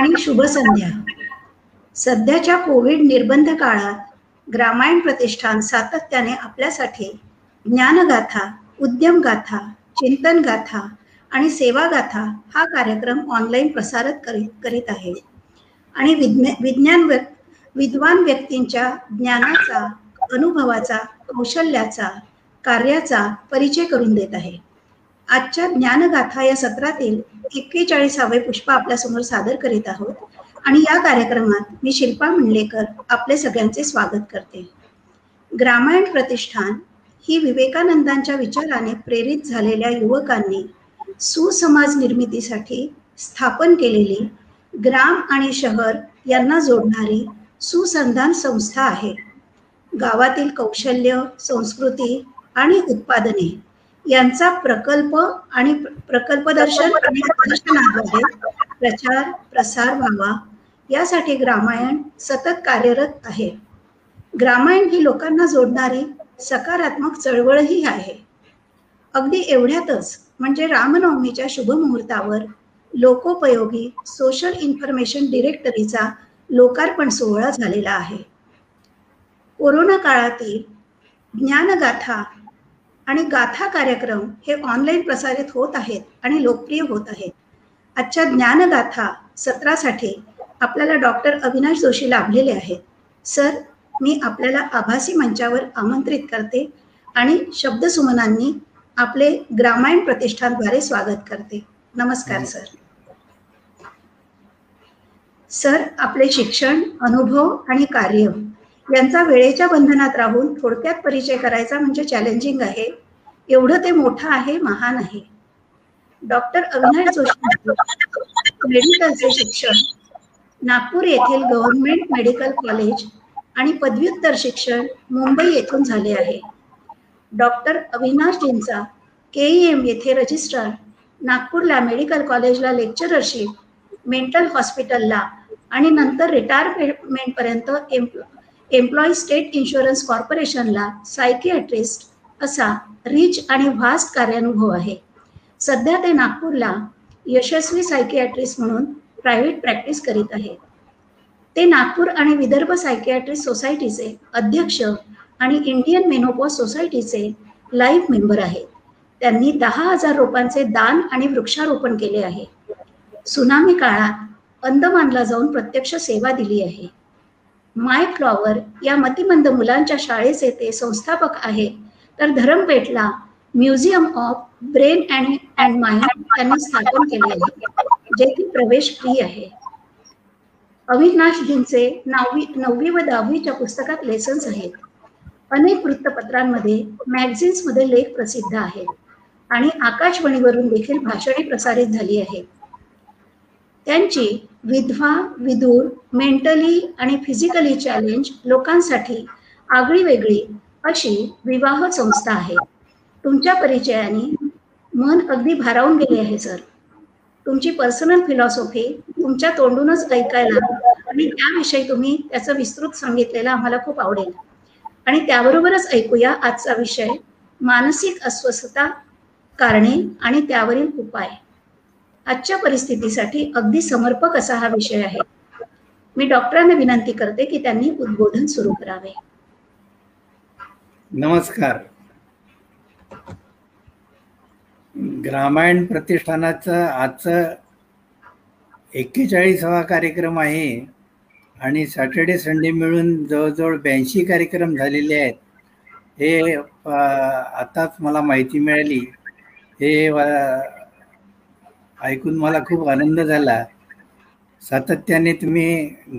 आणि शुभ संध्या सध्याच्या कोविड निर्बंध काळात ग्रामायण प्रतिष्ठान सातत्याने आपल्यासाठी ज्ञानगाथा उद्यमगाथा चिंतनगाथा आणि सेवागाथा हा कार्यक्रम ऑनलाईन प्रसारित करीत करीत आहे. आणि विज्ञा विज्ञान विद्वान व्यक्तींच्या ज्ञानाचा अनुभवाचा कौशल्याचा कार्याचा परिचय करून देत आहे. आजच्या ज्ञानगाथा या सत्रातील एक्केचाळीसावे पुष्प आपल्यासमोर सादर करीत आहोत. आणि या कार्यक्रमात मी शिल्पा मंडलेकर आपले सगळ्यांचे स्वागत करते. ग्रामायण प्रतिष्ठान ही विवेकानंदांच्या विचाराने प्रेरित झालेल्या युवकांनी सुसमाज निर्मितीसाठी स्थापन केलेली ग्राम आणि शहर यांना जोडणारी सुसंधान संस्था आहे. गावातील कौशल्य संस्कृती आणि उत्पादने यांचा प्रकल्प आणि प्रकल्पदर्शन आणि प्रचार प्रसार व्हावा. यासाठी ग्रामायण सतत कार्यरत आहे. ग्रामायण ही लोकांना जोडणारी सकारात्मक चळवळही आहे. अगदी एवढ्यातच म्हणजे रामनवमीच्या शुभमुहूर्तावर लोकोपयोगी सोशल इन्फॉर्मेशन डिरेक्टरीचा लोकार्पण सोहळा झालेला आहे. कोरोना काळातील ज्ञानगाथा आणि गाथा कार्यक्रम हे ऑनलाईन प्रसारित होत आहेत आणि लोकप्रिय होत आहेत. आजच्या ज्ञानगाथा सत्रासाठी आपल्याला डॉक्टर अविनाश जोशी लाभलेले आहेत. सर मी आपल्याला आभासी मंचावर आमंत्रित करते आणि शब्दसुमनांनी आपले ग्रामायण प्रतिष्ठानद्वारे स्वागत करते. नमस्कार सर सर आपले शिक्षण अनुभव आणि कार्य यांचा वेळेच्या बंधनात राहून थोडक्यात परिचय करायचा म्हणजे चॅलेंजिंग आहे. एवढं ते मोठं आहे महान आहे. डॉक्टर अविनाश जोशी मेडिकलचे शिक्षण नागपूर येथील गव्हर्नमेंट मेडिकल कॉलेज आणि पदव्युत्तर शिक्षण मुंबई येथून झाले आहे. डॉक्टर अविनाशजींचा के एम येथे रजिस्ट्रार नागपूरला मेडिकल कॉलेजला लेक्चररशिप मेंटल हॉस्पिटलला आणि नंतर रिटायरमेंटपर्यंत एम्प्लॉई स्टेट इन्शुरन्स कॉर्पोरेशनला सायकियाट्रिस्ट असा रिच आणि व्हास्ट कार्यानुभव आहे. सध्या ते नागपूरला यशस्वी सायकियाट्रिस्ट म्हणून प्रायव्हेट प्रॅक्टिस करीत आहे. ते नागपूर आणि विदर्भ सायकियाट्रिस्ट सोसायटीचे अध्यक्ष आणि इंडियन मेनोपॉज सोसायटीचे लाईव्ह मेंबर आहेत. त्यांनी दहा हजार रोपांचे दान आणि वृक्षारोपण केले आहे. सुनामी काळात अंदमानला जाऊन प्रत्यक्ष सेवा दिली आहे. माय फ्लॉवर या मतिमंद मुलांच्या शाळेचे ते संस्थापक आहे. तर धरमपेठला museum of brain and and mind त्यांनी स्थापन केले आहे जेथे प्रवेश फ्री आहे. अविनाशजींचे नववी नववी व दहावीच्या पुस्तकात लेसन्स आहेत. अनेक वृत्तपत्रांमध्ये मॅगझिन्समध्ये लेख प्रसिद्ध आहेत. आणि आकाशवाणीवरून देखील भाषणे प्रसारित झाली आहेत. त्यांची विधवा विदूर मेंटली आणि फिजिकली चॅलेंज लोकांसाठी आगळी वेगळी अशी विवाह संस्था आहे. तुमच्या परिचयाने मन अगदी भारावून गेले आहे सर. तुमची पर्सनल फिलॉसॉफी तुमच्या तोंडूनच ऐकायला आणि त्याविषयी तुम्ही त्याचं विस्तृत सांगितलेलं आम्हाला खूप आवडेल. आणि त्याबरोबरच ऐकूया आजचा विषय मानसिक अस्वस्थता कारणे आणि त्यावरील उपाय. आजच्या परिस्थितीसाठी अगदी समर्पक असा हा विषय आहे. मी डॉक्टरांना विनंती करते की त्यांनी उद्बोधन सुरू करावे. नमस्कार. ग्रामायण प्रतिष्ठानाचं आजचं एक्केचाळीसावा कार्यक्रम आहे आणि सॅटर्डे संडे मिळून जवळजवळ ब्याऐंशी कार्यक्रम झालेले आहेत. हे आताच मला माहिती मिळाली. हे ऐकून मला खूप आनंद झाला. सातत्याने तुम्ही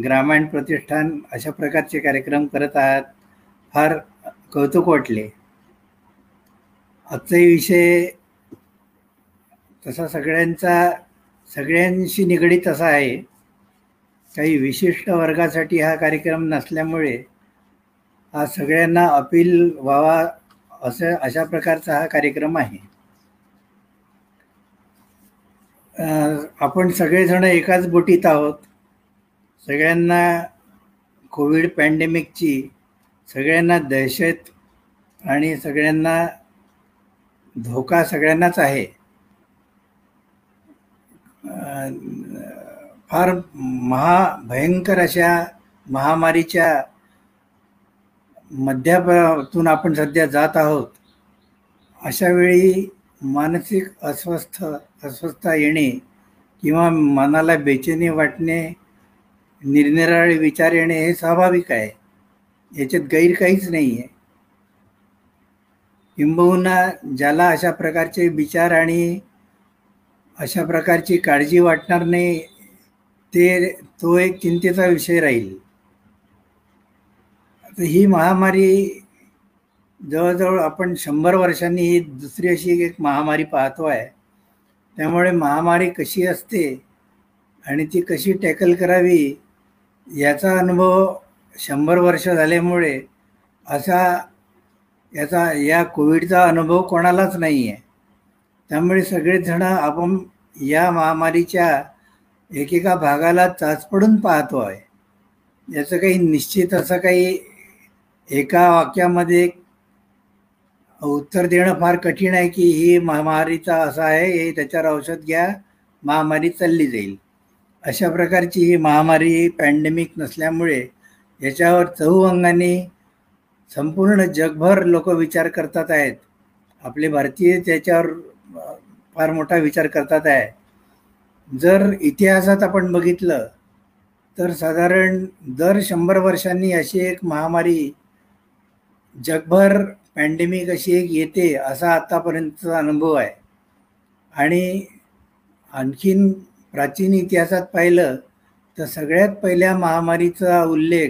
ग्रामायण प्रतिष्ठान अशा प्रकारचे कार्यक्रम करत आहात फार कौतुक वाटले. आजचाही विषय तसा सगळ्यांचा सगळ्यांशी निगडीत असा आहे. काही विशिष्ट वर्गासाठी हा कार्यक्रम नसल्यामुळे हा सगळ्यांना अपील व्हावा असं अशा प्रकारचा हा कार्यक्रम आहे. आपण सगळेजण एकाच बोटीत आहोत. सगळ्यांना कोविड पॅन्डेमिकची सगळ्यांना दहशत आणि सगळ्यांना धोका सगळ्यांनाच आहे. फार महाभयंकर अशा महामारीच्या मध्यातून आपण सध्या जात आहोत. अशा वेळी मानसिक अस्वस्थ अस्वस्थता येणे किंवा मनाला बेचैनी वाटणे निरनिराळे विचार येणे हे स्वाभाविक आहे. याच्यात गैर काहीच नाही आहे किंबहुना ज्याला अशा प्रकारचे विचार आणि अशा प्रकारची काळजी वाटणार नाही ते तो एक चिंतेचा विषय राहील. आता ही महामारी जवळजवळ आपण शंभर वर्षांनी ही दुसरी अशी एक महामारी पाहतो आहे त्यामुळे महामारी कशी असते आणि ती कशी टॅकल करावी याचा अनुभव शंभर वर्ष झाल्यामुळे असा याचा या कोविडचा अनुभव कोणालाच नाही आहे त्यामुळे सगळेजणं आपण या महामारीच्या एकेका भागाला चाचपडून पाहतो आहे याचं काही निश्चित असं काही एका वाक्यामध्ये उत्तर देणं फार कठीण आहे की ही महामारीचा असं आहे हे त्याच्यावर औषध घ्या महामारी चालली जाईल. अशा प्रकारची ही महामारी पॅन्डेमिक नसल्यामुळे याच्यावर चहू अंगाने संपूर्ण जगभर लोक विचार करतात आहेत. आपले भारतीय त्याच्यावर फार मोठा विचार करतात आहे. जर इतिहासात आपण बघितलं तर साधारण दर शंभर वर्षांनी अशी एक महामारी जगभर पॅन्डेमिक अशी एक येते असा आत्तापर्यंतचा अनुभव आहे. आणि आणखीन प्राचीन इतिहासात पाहिलं तर सगळ्यात पहिल्या महामारीचा उल्लेख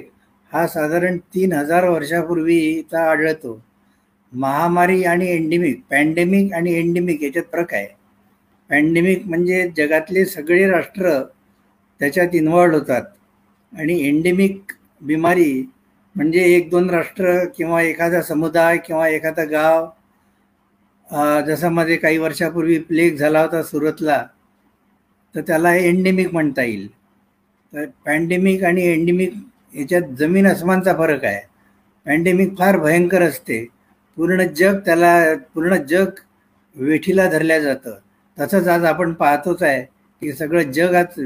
हा साधारण तीन हजार वर्षापूर्वीचा आढळतो. महामारी आणि एंडेमिक पॅन्डेमिक आणि एंडेमिक याच्यात फरक आहे. पॅन्डेमिक म्हणजे जगातले सगळे राष्ट्र त्याच्यात इन्व्हॉल्ड होतात. आणि एंडेमिक बिमारी म्हणजे एक दोन राष्ट्र किंवा एखादा समुदाय किंवा एखादा गाव जसं मध्ये काही वर्षापूर्वी प्लेग झाला होता सुरतला तर त्याला एंडेमिक म्हणता येईल. तर पॅन्डेमिक आणि एंडेमिक याच्यात जमीन अस्मानचा फरक आहे. पॅन्डेमिक फार भयंकर असते. पूर्ण जग त्याला पूर्ण जग वेठीला धरल्या जातं. तसंच आज आपण पाहतोच आहे की सगळं जग आज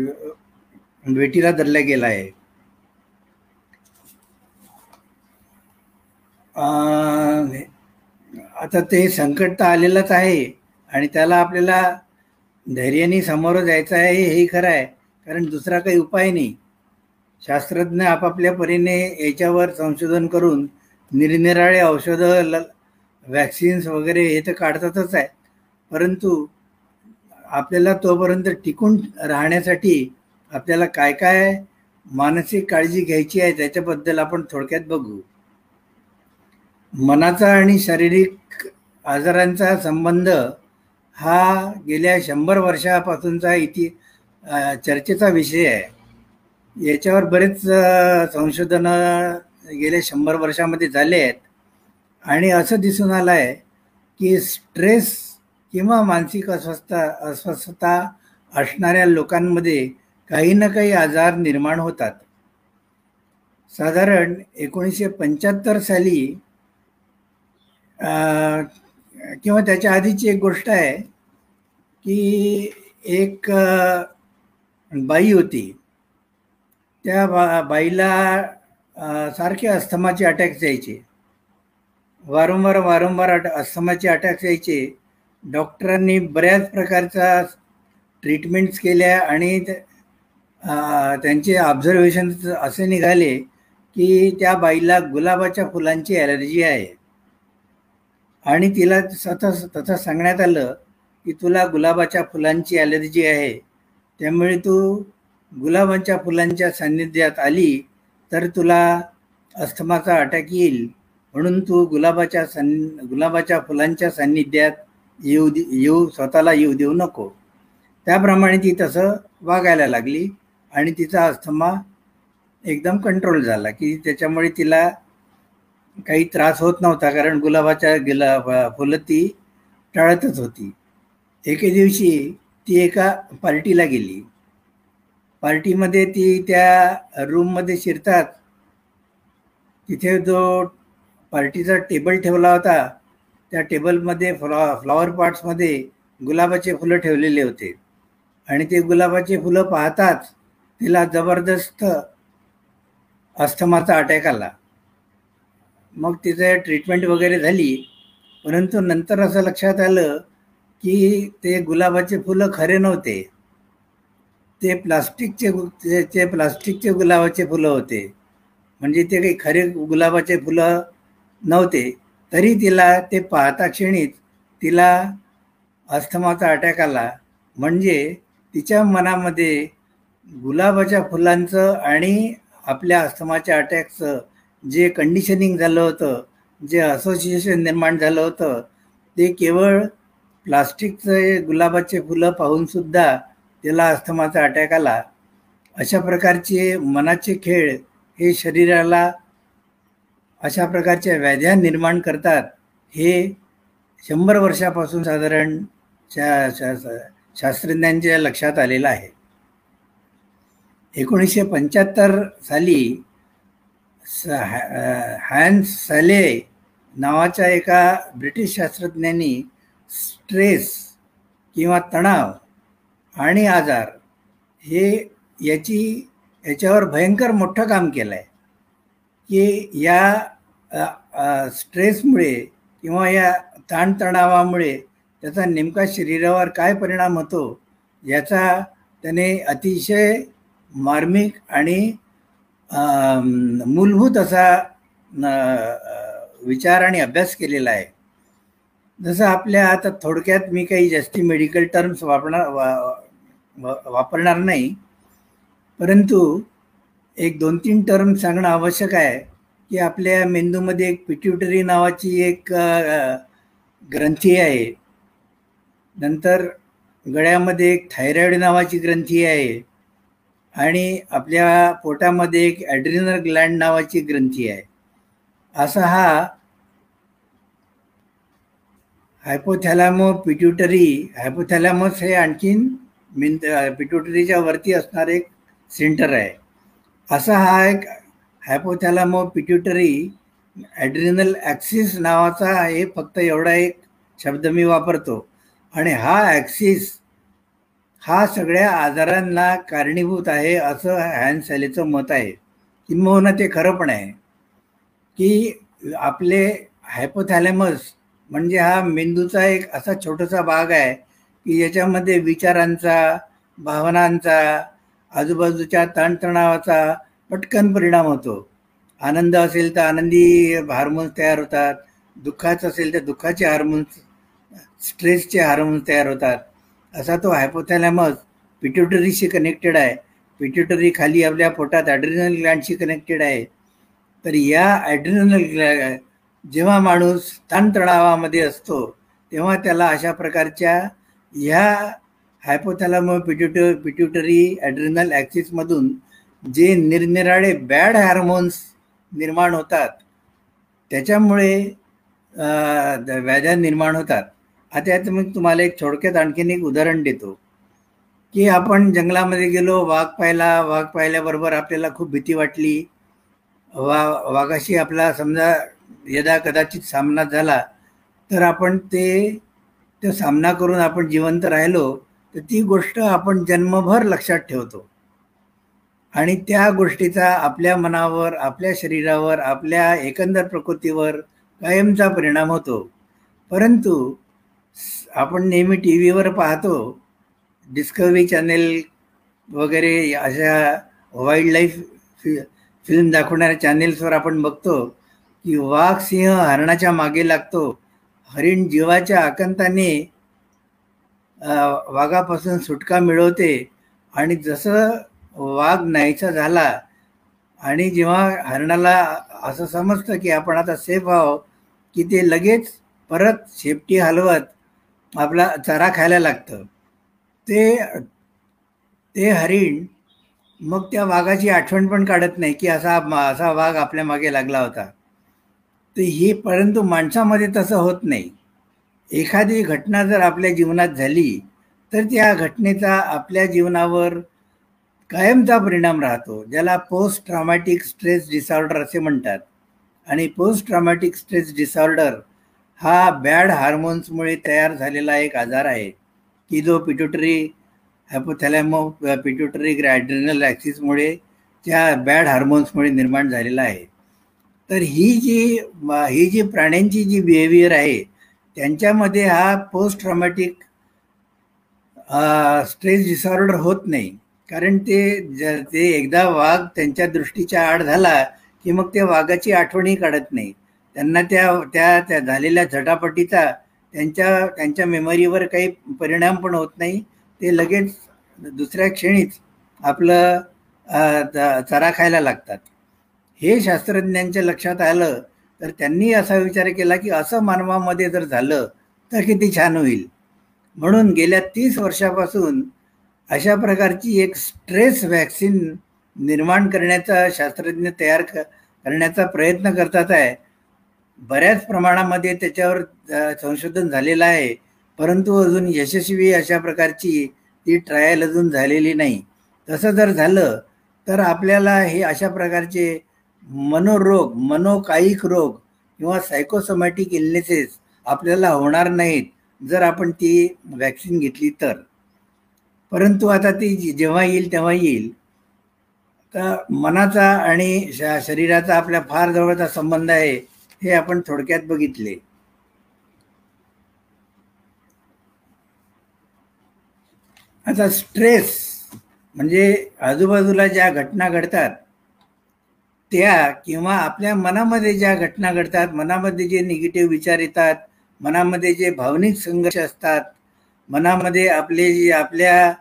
वेठीला धरलं गेलं आहे. आता ते संकट तर आलेलंच आहे आणि त्याला आपल्याला धैर्याने समोर जायचं आहे हेही खरं आहे. कारण दुसरा काही उपाय नाही. शास्त्रज्ञ आपापल्या परीने याच्यावर संशोधन करून निरनिराळे औषधं ल वॅक्सिन्स वगैरे हे तर काढतातच आहे. परंतु आपल्याला तोपर्यंत टिकून राहण्यासाठी आपल्याला काय काय मानसिक काळजी घ्यायची आहे त्याच्याबद्दल आपण थोडक्यात बघू. मनाचा आणि शारीरिक आजारांचा संबंध हा गेल्या शंभर वर्षापासूनचा इति चर्चेचा विषय आहे. याच्यावर बरेच संशोधनं गेल्या शंभर वर्षामध्ये झाले आहेत. आणि असं दिसून आलं आहे की स्ट्रेस किंवा मानसिक अस्वस्थता अस्वस्थता असणाऱ्या लोकांमध्ये काही ना काही आजार निर्माण होतात. साधारण एकोणीसशे पंच्याहत्तर साली किंवा त्याच्या आधीची एक गोष्ट आहे की एक बाई होती. त्या बा बाईला सारखे अस्थमाचे अटॅक्स यायचे. वारंवार वारंवार अट अस्थमाचे अटॅक्स यायचे. डॉक्टरांनी बऱ्याच प्रकारचा ट्रीटमेंट्स केल्या आणि त्यांचे ऑब्झर्वेशन असे निघाले की त्या बाईला गुलाबाच्या फुलांची ॲलर्जी आहे. आणि तिला स्वतः तसं सांगण्यात आलं की तुला गुलाबाच्या फुलांची ॲलर्जी आहे. त्यामुळे तू गुलाबाच्या फुलांच्या सान्निध्यात आली तर तुला अस्थमाचा अटॅक येईल. म्हणून तू गुलाबाच्या सान गुलाबाच्या फुलांच्या सान्निध्यात येऊ दे येऊ स्वतःला येऊ देऊ नको. त्याप्रमाणे ती तसं वागायला लागली आणि तिचा अस्थमा एकदम कंट्रोल झाला की त्याच्यामुळे तिला काही त्रास होत नव्हता कारण गुलाबाच्या गेला फुलं ती टाळतच होती. एके दिवशी ती एका पार्टीला गेली. पार्टीमध्ये ती त्या रूममध्ये शिरतात. तिथे जो पार्टीचा टेबल ठेवला होता त्या टेबलमध्ये फ्लॉ फ्लॉवर पॉट्समध्ये गुलाबाचे फुलं ठेवलेले होते. आणि ते गुलाबाचे फुलं पाहताच तिला जबरदस्त अस्थमाचा अटॅक आला. मग तिचं ट्रीटमेंट वगैरे झाली. परंतु नंतर असं लक्षात आलं की ते गुलाबाचे फुलं खरे नव्हते. ते प्लास्टिकचे ते प्लास्टिकचे गुलाबाचे फुलं होते. म्हणजे ते काही खरे गुलाबाचे फुलं नव्हते. तरी तिला ते पाहता क्षणीच तिला अस्थमाचा अटॅक आला. म्हणजे तिच्या मनामध्ये गुलाबाच्या फुलांचं आणि आपल्या अस्थमाच्या अटॅकचं जे कंडिशनिंग झालं होतं जे असोसिएशन निर्माण झालं होतं ते केवळ प्लास्टिकचे गुलाबाचे फुलं पाहूनसुद्धा त्याला अस्थमाचा अटॅक आला. अशा प्रकारचे मनाचे खेळ हे शरीराला अशा प्रकारच्या व्याध्या निर्माण करतात. हे शंभर वर्षापासून साधारण शा शा शास्त्रज्ञांच्या लक्षात आलेलं आहे. एकोणीसशे पंच्याहत्तर साली हॅन्स सॅले नावाच्या एका ब्रिटिश शास्त्रज्ञांनी स्ट्रेस किंवा तणाव आणि आजार हे याची याच्यावर भयंकर मोठं काम केलं आहे की या स्ट्रेसमुळे किंवा या ताणतणावामुळे त्याचा नेमका शरीरावर काय परिणाम होतो याचा त्याने अतिशय मार्मिक आणि मूलभूत असा विचार आणि अभ्यास केलेला आहे. जसं आपल्या आता थोडक्यात मी काही जास्ती मेडिकल टर्म्स वापरणार वा वापरणार नाही. परंतु एक दोन तीन टर्म सांगणं आवश्यक आहे की आपल्या मेंदूमध्ये एक पिट्युटरी नावाची एक ग्रंथी आहे. नंतर गळ्यामध्ये एक थायरॉईड नावाची ग्रंथी आहे. आणि आपल्या पोटामध्ये एक ॲड्रिनल ग्लँड नावाची ग्रंथी आहे. असा हा हायपोथॅलॅमो पिट्युटरी हायपोथॅलॅमोस हे आणखीन मिन पिट्युटरीच्या वरती असणार एक सेंटर आहे. असा हा एक हायपोथॅलॅमो पिट्युटरी ॲड्रिनल ॲक्सिस नावाचा हे फक्त एवढा एक शब्द मी वापरतो. आणि हा ॲक्सिस हा सगळ्या आजारांना कारणीभूत आहे असं हॅन मत आहे. किंबहुना ते खरं पण आहे. की आपले हायपोथॅलेमस म्हणजे हा मेंदूचा एक असा छोटासा भाग आहे की याच्यामध्ये विचारांचा भावनांचा आजूबाजूच्या ताणतणावाचा पटकन परिणाम होतो. आनंद असेल तर आनंदी हार्मोन्स तयार होतात. दुःखाचं असेल तर दुःखाचे हार्मोन्स स्ट्रेसचे हार्मोन्स तयार होतात. असा तो हायपोथॅलॅमस पिट्युटरीशी कनेक्टेड आहे. पिट्युटरी खाली आपल्या पोटात ॲड्रिनल ग्लँडशी कनेक्टेड आहे. तर या ॲड्रिनल ग्लॅ जेव्हा माणूस ताणतणावामध्ये असतो तेव्हा त्याला अशा प्रकारच्या ह्या हायपोथॅलामो पिट्युट पिट्युटरी ॲड्रिनल ॲक्सिसमधून जे निरनिराळे बॅड हार्मोन्स निर्माण होतात त्याच्यामुळे व्याध्या निर्माण होतात. आता मी तुम्हाला एक थोडक्यात आणखीन एक उदाहरण देतो. की आपण जंगलामध्ये गेलो वाघ पाहिला वाघ पाहिल्याबरोबर आपल्याला खूप भीती वाटली. वा वाघाशी आपला समजा यदा कदाचित सामना झाला तर आपण ते तो सामना करून आपण जिवंत राहिलो तर ती गोष्ट आपण जन्मभर लक्षात ठेवतो. आणि त्या गोष्टीचा आपल्या मनावर आपल्या शरीरावर आपल्या एकंदर प्रकृतीवर कायमचा परिणाम होतो. परंतु आपण नेहमी टी व्हीवर पाहतो डिस्कवरी चॅनेल वगैरे अशा वाईल्ड लाईफ फि फिल्म दाखवणाऱ्या चॅनेल्सवर आपण बघतो की वाघ सिंह हरणाच्या मागे लागतो. हरिण जीवाच्या आकंताने वाघापासून सुटका मिळवते आणि जसं वाघ नाहीसा झाला आणि जेव्हा हरणाला असं समजतं की आपण आता सेफ आहो की ते लगेच परत शेपटी हलवत आपला चारा खायला लागतं. ते ते हरिण मग त्या वाघाची आठवण पण काढत नाही की असा असा वाघ आपल्या मागे लागला होता. तर ही परंतु माणसामध्ये तसं होत नाही. एखादी घटना जर आपल्या जीवनात झाली तर त्या घटनेचा आपल्या जीवनावर कायमचा परिणाम राहतो ज्याला पोस्ट ट्रॉमॅटिक स्ट्रेस डिसऑर्डर असे म्हणतात. आणि पोस्ट ट्रॉमॅटिक स्ट्रेस डिसऑर्डर हा बॅड हार्मोन्समुळे तयार झालेला एक आजार आहे. की जो पिट्युटरी हॅपोथॅलॅमो पिट्युटरी ग्रॅड्रिनल ॲक्सिसमुळे त्या बॅड हार्मोन्समुळे निर्माण झालेला आहे. तर ही जी ही जी प्राण्यांची जी बिहेवियर आहे त्यांच्यामध्ये हा पोस्ट ट्रॉमॅटिक स्ट्रेस डिसऑर्डर होत नाही. कारण ते ज ते एकदा वाघ त्यांच्या दृष्टीच्या आड झाला की मग ते वाघाची आठवणही काढत नाही. त्यांना त्या त्या त्या झालेल्या झटापटीचा त्यांच्या त्यांच्या मेमरीवर काही परिणाम पण होत नाही. ते लगेच दुसऱ्या क्षणीच आपलं चरा खायला लागतात. हे शास्त्रज्ञांच्या लक्षात आलं तर त्यांनी असा विचार केला की असं मानवामध्ये जर झालं तर किती छान होईल. म्हणून गेल्या तीस वर्षापासून अशा प्रकारची एक स्ट्रेस व्हॅक्सिन निर्माण करण्याचा शास्त्रज्ञ तयार करण्याचा प्रयत्न करतात आहे. बऱ्याच प्रमाणामध्ये त्याच्यावर संशोधन झालेलं आहे. परंतु अजून यशस्वी अशा प्रकारची ती ट्रायल अजून झालेली नाही. तसं जर झालं तर आपल्याला हे अशा प्रकारचे मनोरोग मनोकायिक रोग किंवा सायकोसोमॅटिक इलनेसेस आपल्याला होणार नाहीत जर आपण ती वॅक्सिन घेतली तर. परंतु आता ती जेव्हा येईल तेव्हा येईल. तर मनाचा आणि शरीराचा आपल्या फार जवळचा संबंध आहे. हे आपण थोडक्यात बघितले. आता स्ट्रेस म्हणजे आजूबाजूला ज्या घटना घडतात त्या किंवा आपल्या मनामध्ये ज्या घटना घडतात मनामध्ये जे निगेटिव्ह विचार येतात मनामध्ये जे भावनिक संघर्ष असतात मनामध्ये आपले जे आपल्या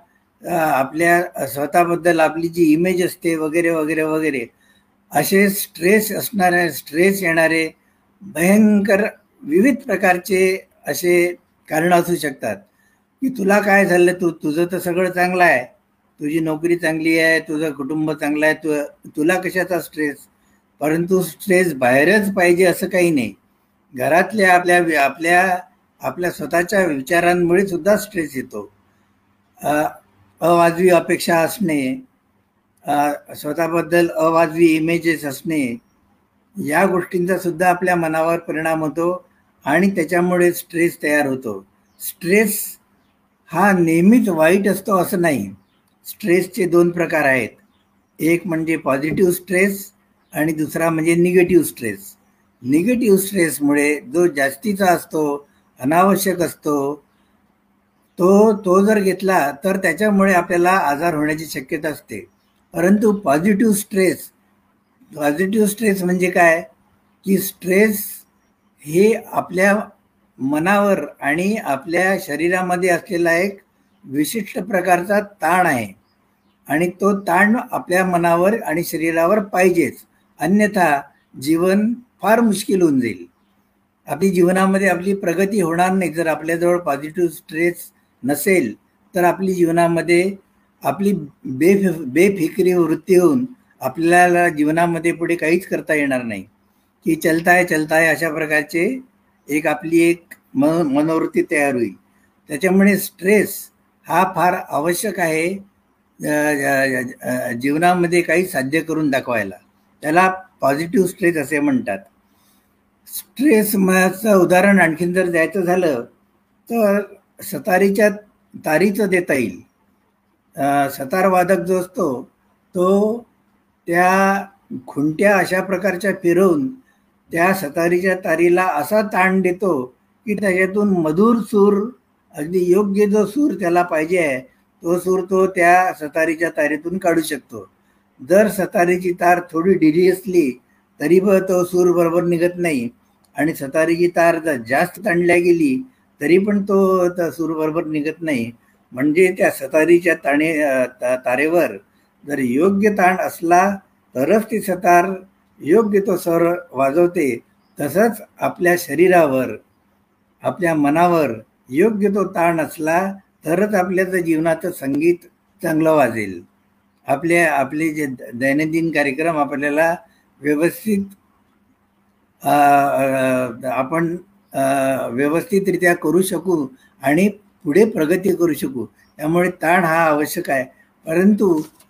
आपल्या स्वतःबद्दल आपली जी इमेज असते वगैरे वगैरे वगैरे असे स्ट्रेस असणारे स्ट्रेस येणारे भयंकर विविध प्रकारचे असे कारण असू शकतात की तुला काय झालं तू तुझं तर सगळं चांगलं आहे तुझी नोकरी चांगली आहे तुझं कुटुंब चांगलं आहे तु तुला कशाचा स्ट्रेस परंतु स्ट्रेस बाहेरच पाहिजे असं काही नाही. घरातल्या आपल्या आपल्या आपल्या स्वतःच्या विचारांमुळे सुद्धा स्ट्रेस येतो. अवाजवी अपेक्षा असणे स्वतःबद्दल अवाजवी इमेजेस असणे या गोष्टींचा सुद्धा आपल्या मनावर परिणाम होतो आणि त्याच्यामुळे स्ट्रेस तयार होतो. स्ट्रेस हा नेहमीच वाईट असतो असं नाही. स्ट्रेसचे दोन प्रकार आहेत. एक म्हणजे पॉझिटिव्ह स्ट्रेस आणि दुसरा म्हणजे निगेटिव्ह स्ट्रेस निगेटिव्ह स्ट्रेसमुळे जो जास्तीचा असतो अनावश्यक असतो तो तो जर घेतला तर त्याच्यामुळे आपल्याला आजार होण्याची शक्यता असते. परंतु पॉझिटिव्ह स्ट्रेस पॉझिटिव्ह स्ट्रेस म्हणजे काय? की स्ट्रेस हे आपल्या मनावर आणि आपल्या शरीरामध्ये असलेला एक विशिष्ट प्रकारचा ताण आहे. आणि तो ताण आपल्या मनावर आणि शरीरावर पाहिजेच. अन्यथा जीवन फार मुश्किल होऊन जाईल. आपली जीवनामध्ये आपली प्रगती होणार नाही. जर आपल्याजवळ पॉझिटिव्ह स्ट्रेस नसेल तर आपली जीवनामध्ये आपली बेफ बेफिक्री वृत्ती होऊन आपल्याला जीवनामध्ये पुढे काहीच करता येणार नाही. की चलताय चलताय अशा प्रकारचे एक आपली एक मन मनोवृत्ती तयार होईल. त्याच्यामुळे स्ट्रेस हा फार आवश्यक आहे जीवनामध्ये काही साध्य करून दाखवायला. त्याला पॉझिटिव्ह स्ट्रेस असे म्हणतात. स्ट्रेसचं उदाहरण आणखीन जर द्यायचं झालं तर सतारीच्या तारीचं देता येईल. सतारवादक जो असतो तो त्या खुंट्या अशा प्रकारच्या फिरवून त्या सतारीच्या तारीला असा ताण देतो की त्याच्यातून मधुर सूर अगदी योग्य जो सूर त्याला पाहिजे आहे तो सूर तो त्या सतारीच्या तारीतून काढू शकतो. जर सतारीची तार थोडी ढिली असली तरी पण तो सूर बरोबर निघत नाही. आणि सतारीची तार जर जास्त ताणल्या गेली तरी पण तो सूर बरोबर निघत नाही. म्हणजे त्या सतारीच्या ताणे तारेवर जर योग्य ताण असला तरच ती सतार योग्य तो स्वर वाजवते तसंच आपल्या शरीरावर आपल्या मनावर योग्य तो ताण असला तरच आपल्याचं जीवनाचं संगीत चांगलं वाजेल. आपल्या आपले जे दैनंदिन कार्यक्रम आपल्याला व्यवस्थित आपण व्यवस्थितरित्या करू शकू आणि पुढे प्रगती करू शकू. त्यामुळे ताण हा आवश्यक आहे. परंतु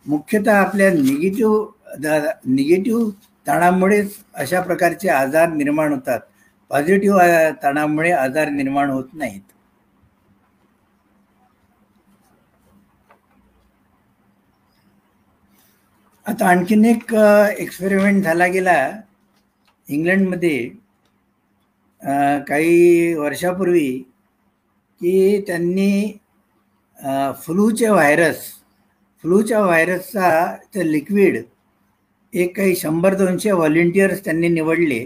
मुख्यतः आपल्या निगेटिव्ह निगेटिव्ह ताणामुळेच अशा प्रकारचे आजार निर्माण होतात. पॉझिटिव्ह ताणामुळे आजार निर्माण होत नाहीत. आता आणखीन एक एक्सपेरिमेंट झाला गेला. इंग्लंडमध्ये काही वर्षापूर्वी की त्यांनी फ्लूचे व्हायरस फ्लूच्या व्हायरसचा तर लिक्विड एक काही शंभर दोनशे व्हॉलेंटियर्स त्यांनी निवडले.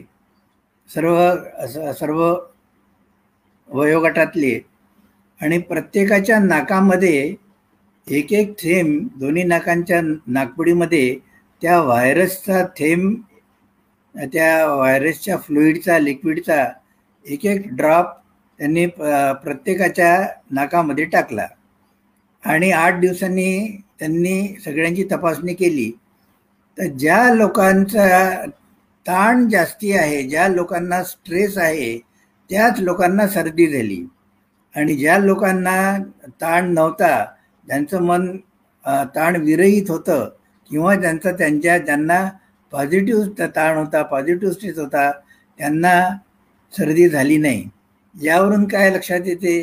सर्व सर्व वयोगटातले. आणि प्रत्येकाच्या नाकामध्ये एक एक थेंब दोन्ही नाकांच्या नागपुडीमध्ये त्या व्हायरसचा थेंब त्या व्हायरसच्या फ्लुईडचा लिक्विडचा एक एक ड्रॉप त्यांनी प्रत्येकाच्या नाकामध्ये टाकला. आणि आठ दिवसांनी त्यांनी सगळ्यांची तपासणी केली. तर ज्या लोकांचा ताण जास्ती आहे ज्या लोकांना स्ट्रेस आहे त्याच लोकांना सर्दी झाली. आणि ज्या लोकांना ताण नव्हता ज्यांचं मन ताण विरहित होतं किंवा ज्यांचा त्यांच्या ज्यांना पॉझिटिव्ह ताण होता पॉझिटिव्ह स्ट्रेस होता त्यांना सर्दी झाली नाही. यावरून काय लक्षात येते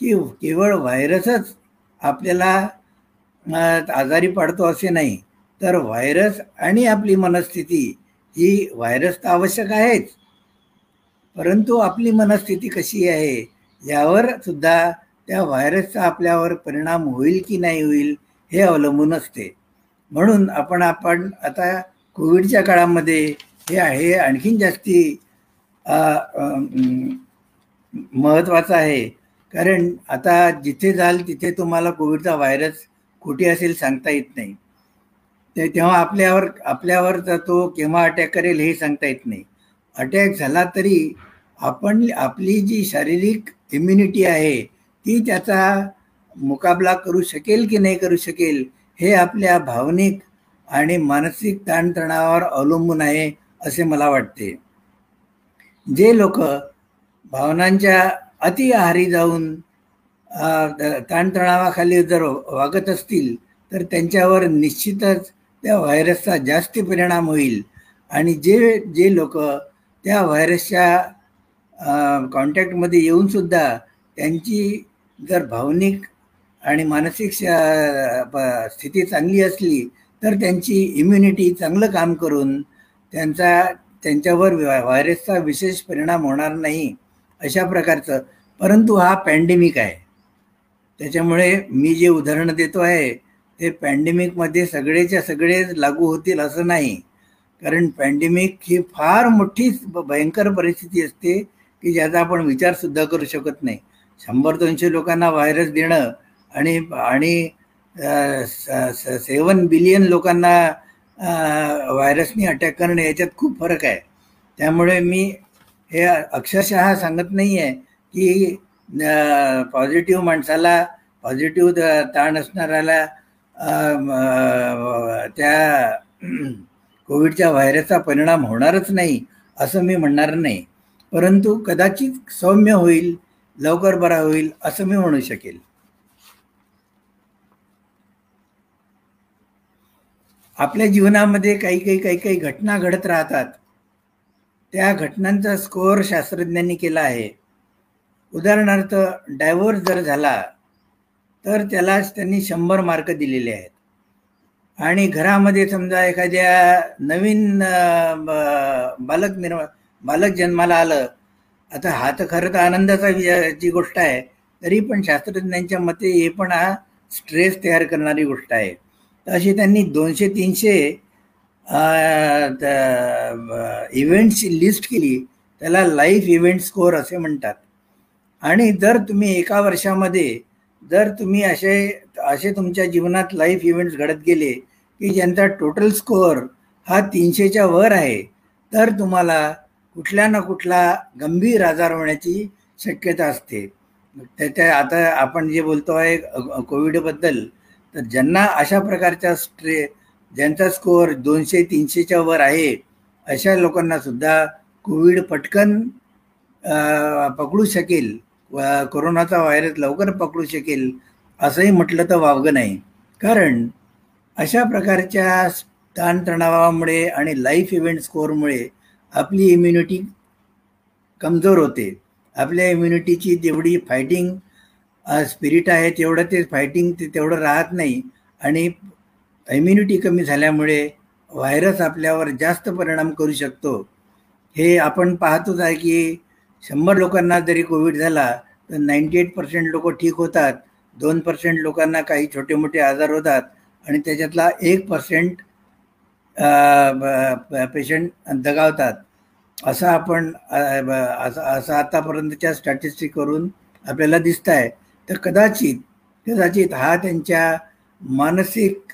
की केवळ व्हायरसच आपल्याला आजारी पडतो असे नाही तर व्हायरस आणि आपली मनस्थिती ही व्हायरस तर आवश्यक आहेच. परंतु आपली मनस्थिती कशी आहे यावर सुद्धा त्या व्हायरसचा आपल्यावर परिणाम होईल की नाही होईल हे अवलंबून असते. म्हणून आपण आपण आता कोविडच्या काळामध्ये हे आहे आणखीन जास्ती महत्त्वाचं आहे कारण आता जिथे जाल तिथे तुम्हाला कोविडचा व्हायरस कुठे असेल सांगता येत नाही. ते तेव्हा आपल्यावर आपल्यावर तो केव्हा अटॅक करेल हे सांगता येत नाही. अटॅक झाला तरी आपण आपली जी शारीरिक इम्युनिटी आहे ती त्याचा मुकाबला करू शकेल की नाही करू शकेल हे आपल्या भावनिक आणि मानसिक ताणतणावावर अवलंबून आहे असे मला वाटते. जे लोक भावनांच्या अति आहारी जाऊन ताणतणावाखाली जर वागत असतील तर त्यांच्यावर निश्चितच त्या व्हायरसचा जास्त परिणाम होईल. आणि जे जे लोक त्या व्हायरसच्या कॉन्टॅक्टमध्ये येऊनसुद्धा त्यांची जर भावनिक आणि मानसिक स्थिती चांगली असली तर त्यांची इम्युनिटी चांगलं काम करून त्यांचा त्यांच्यावर व्हायरसचा विशेष परिणाम होणार नाही. अशा प्रकारचं. परंतु हा पॅन्डेमिक आहे. त्याच्यामुळे मी जे उदाहरण देतो आहे ते पॅन्डेमिकमध्ये सगळेच्या सगळे लागू होतील असं नाही. कारण पॅन्डेमिक ही फार मोठी भयंकर परिस्थिती असते की ज्याचा आपण विचारसुद्धा करू शकत नाही. शंभर दोनशे लोकांना व्हायरस देणं आणि आणि सेवन बिलियन लोकांना व्हायरसनी अटॅक करणं याच्यात खूप फरक आहे. त्यामुळे मी हे अक्षरशः सांगत नाही आहे की पॉझिटिव्ह माणसाला पॉझिटिव्ह ताण असणाऱ्याला त्या कोविडच्या व्हायरसचा परिणाम होणारच नाही असं मी म्हणणार नाही. परंतु कदाचित सौम्य होईल लवकर बरा होईल असं मी म्हणू शकेल. आपल्या जीवनामध्ये काही काही काही काही घटना घडत राहतात. त्या घटनांचा स्कोअर शास्त्रज्ञांनी केला आहे. उदाहरणार्थ डायव्होर्स जर झाला तर त्यालाच त्यांनी शंभर मार्क दिलेले आहेत. आणि घरामध्ये समजा एखाद्या नवीन बालक निर्मा बालक जन्माला आलं आता हा तर खरं तर आनंदाचा जी गोष्ट आहे तरी पण शास्त्रज्ञांच्या मते हे पण हा स्ट्रेस तयार करणारी गोष्ट आहे. अशी त्यांनी दोनशे तीनशे इव्हेंट्सची लिस्ट केली त्याला लाईफ इव्हेंट स्कोअर असे म्हणतात. आणि जर तुम्ही एका वर्षामध्ये जर तुम्ही असे असे तुमच्या जीवनात लाईफ इव्हेंट्स घडत गेले की ज्यांचा टोटल स्कोअर हा तीनशेच्या वर आहे तर तुम्हाला कुठल्या ना कुठला गंभीर आजार होण्याची शक्यता असते. त्याच्या आता आपण जे बोलतो आहे कोविडबद्दल तर ज्यांना अशा प्रकारच्या स्ट्रे ज्यांचा स्कोअर दोनशे तीनशेच्या वर आहे अशा लोकांना सुद्धा कोविड पटकन पकडू शकेल. कोरोनाचा व्हायरस लवकर पकडू शकेल असंही म्हटलं तर वावगं नाही. कारण अशा प्रकारच्या ताणतणावामुळे आणि लाईफ इव्हेंट स्कोअरमुळे आपली इम्युनिटी कमजोर होते. आपल्या इम्युनिटीची जेवढी फायटिंग स्पिरिट आहे तेवढं ते फायटिंग ते तेवढं राहत नाही. आणि इम्युनिटी कमी झाल्यामुळे व्हायरस आपल्यावर जास्त परिणाम करू शकतो. हे आपण पाहतोच आहे की शंभर लोकांना जरी कोविड झाला तर नाईंटी एट पर्सेंट लोक ठीक होतात दोन पर्सेंट लोकांना काही छोटे मोठे आजार होतात आणि त्याच्यातला एक पर्सेंट पेशंट दगावतात. असं आपण असं असं आतापर्यंतच्या स्टॅटिस्टिक करून आपल्याला दिसत आहे तर कदाचित कदाचित हा त्यांच्या मानसिक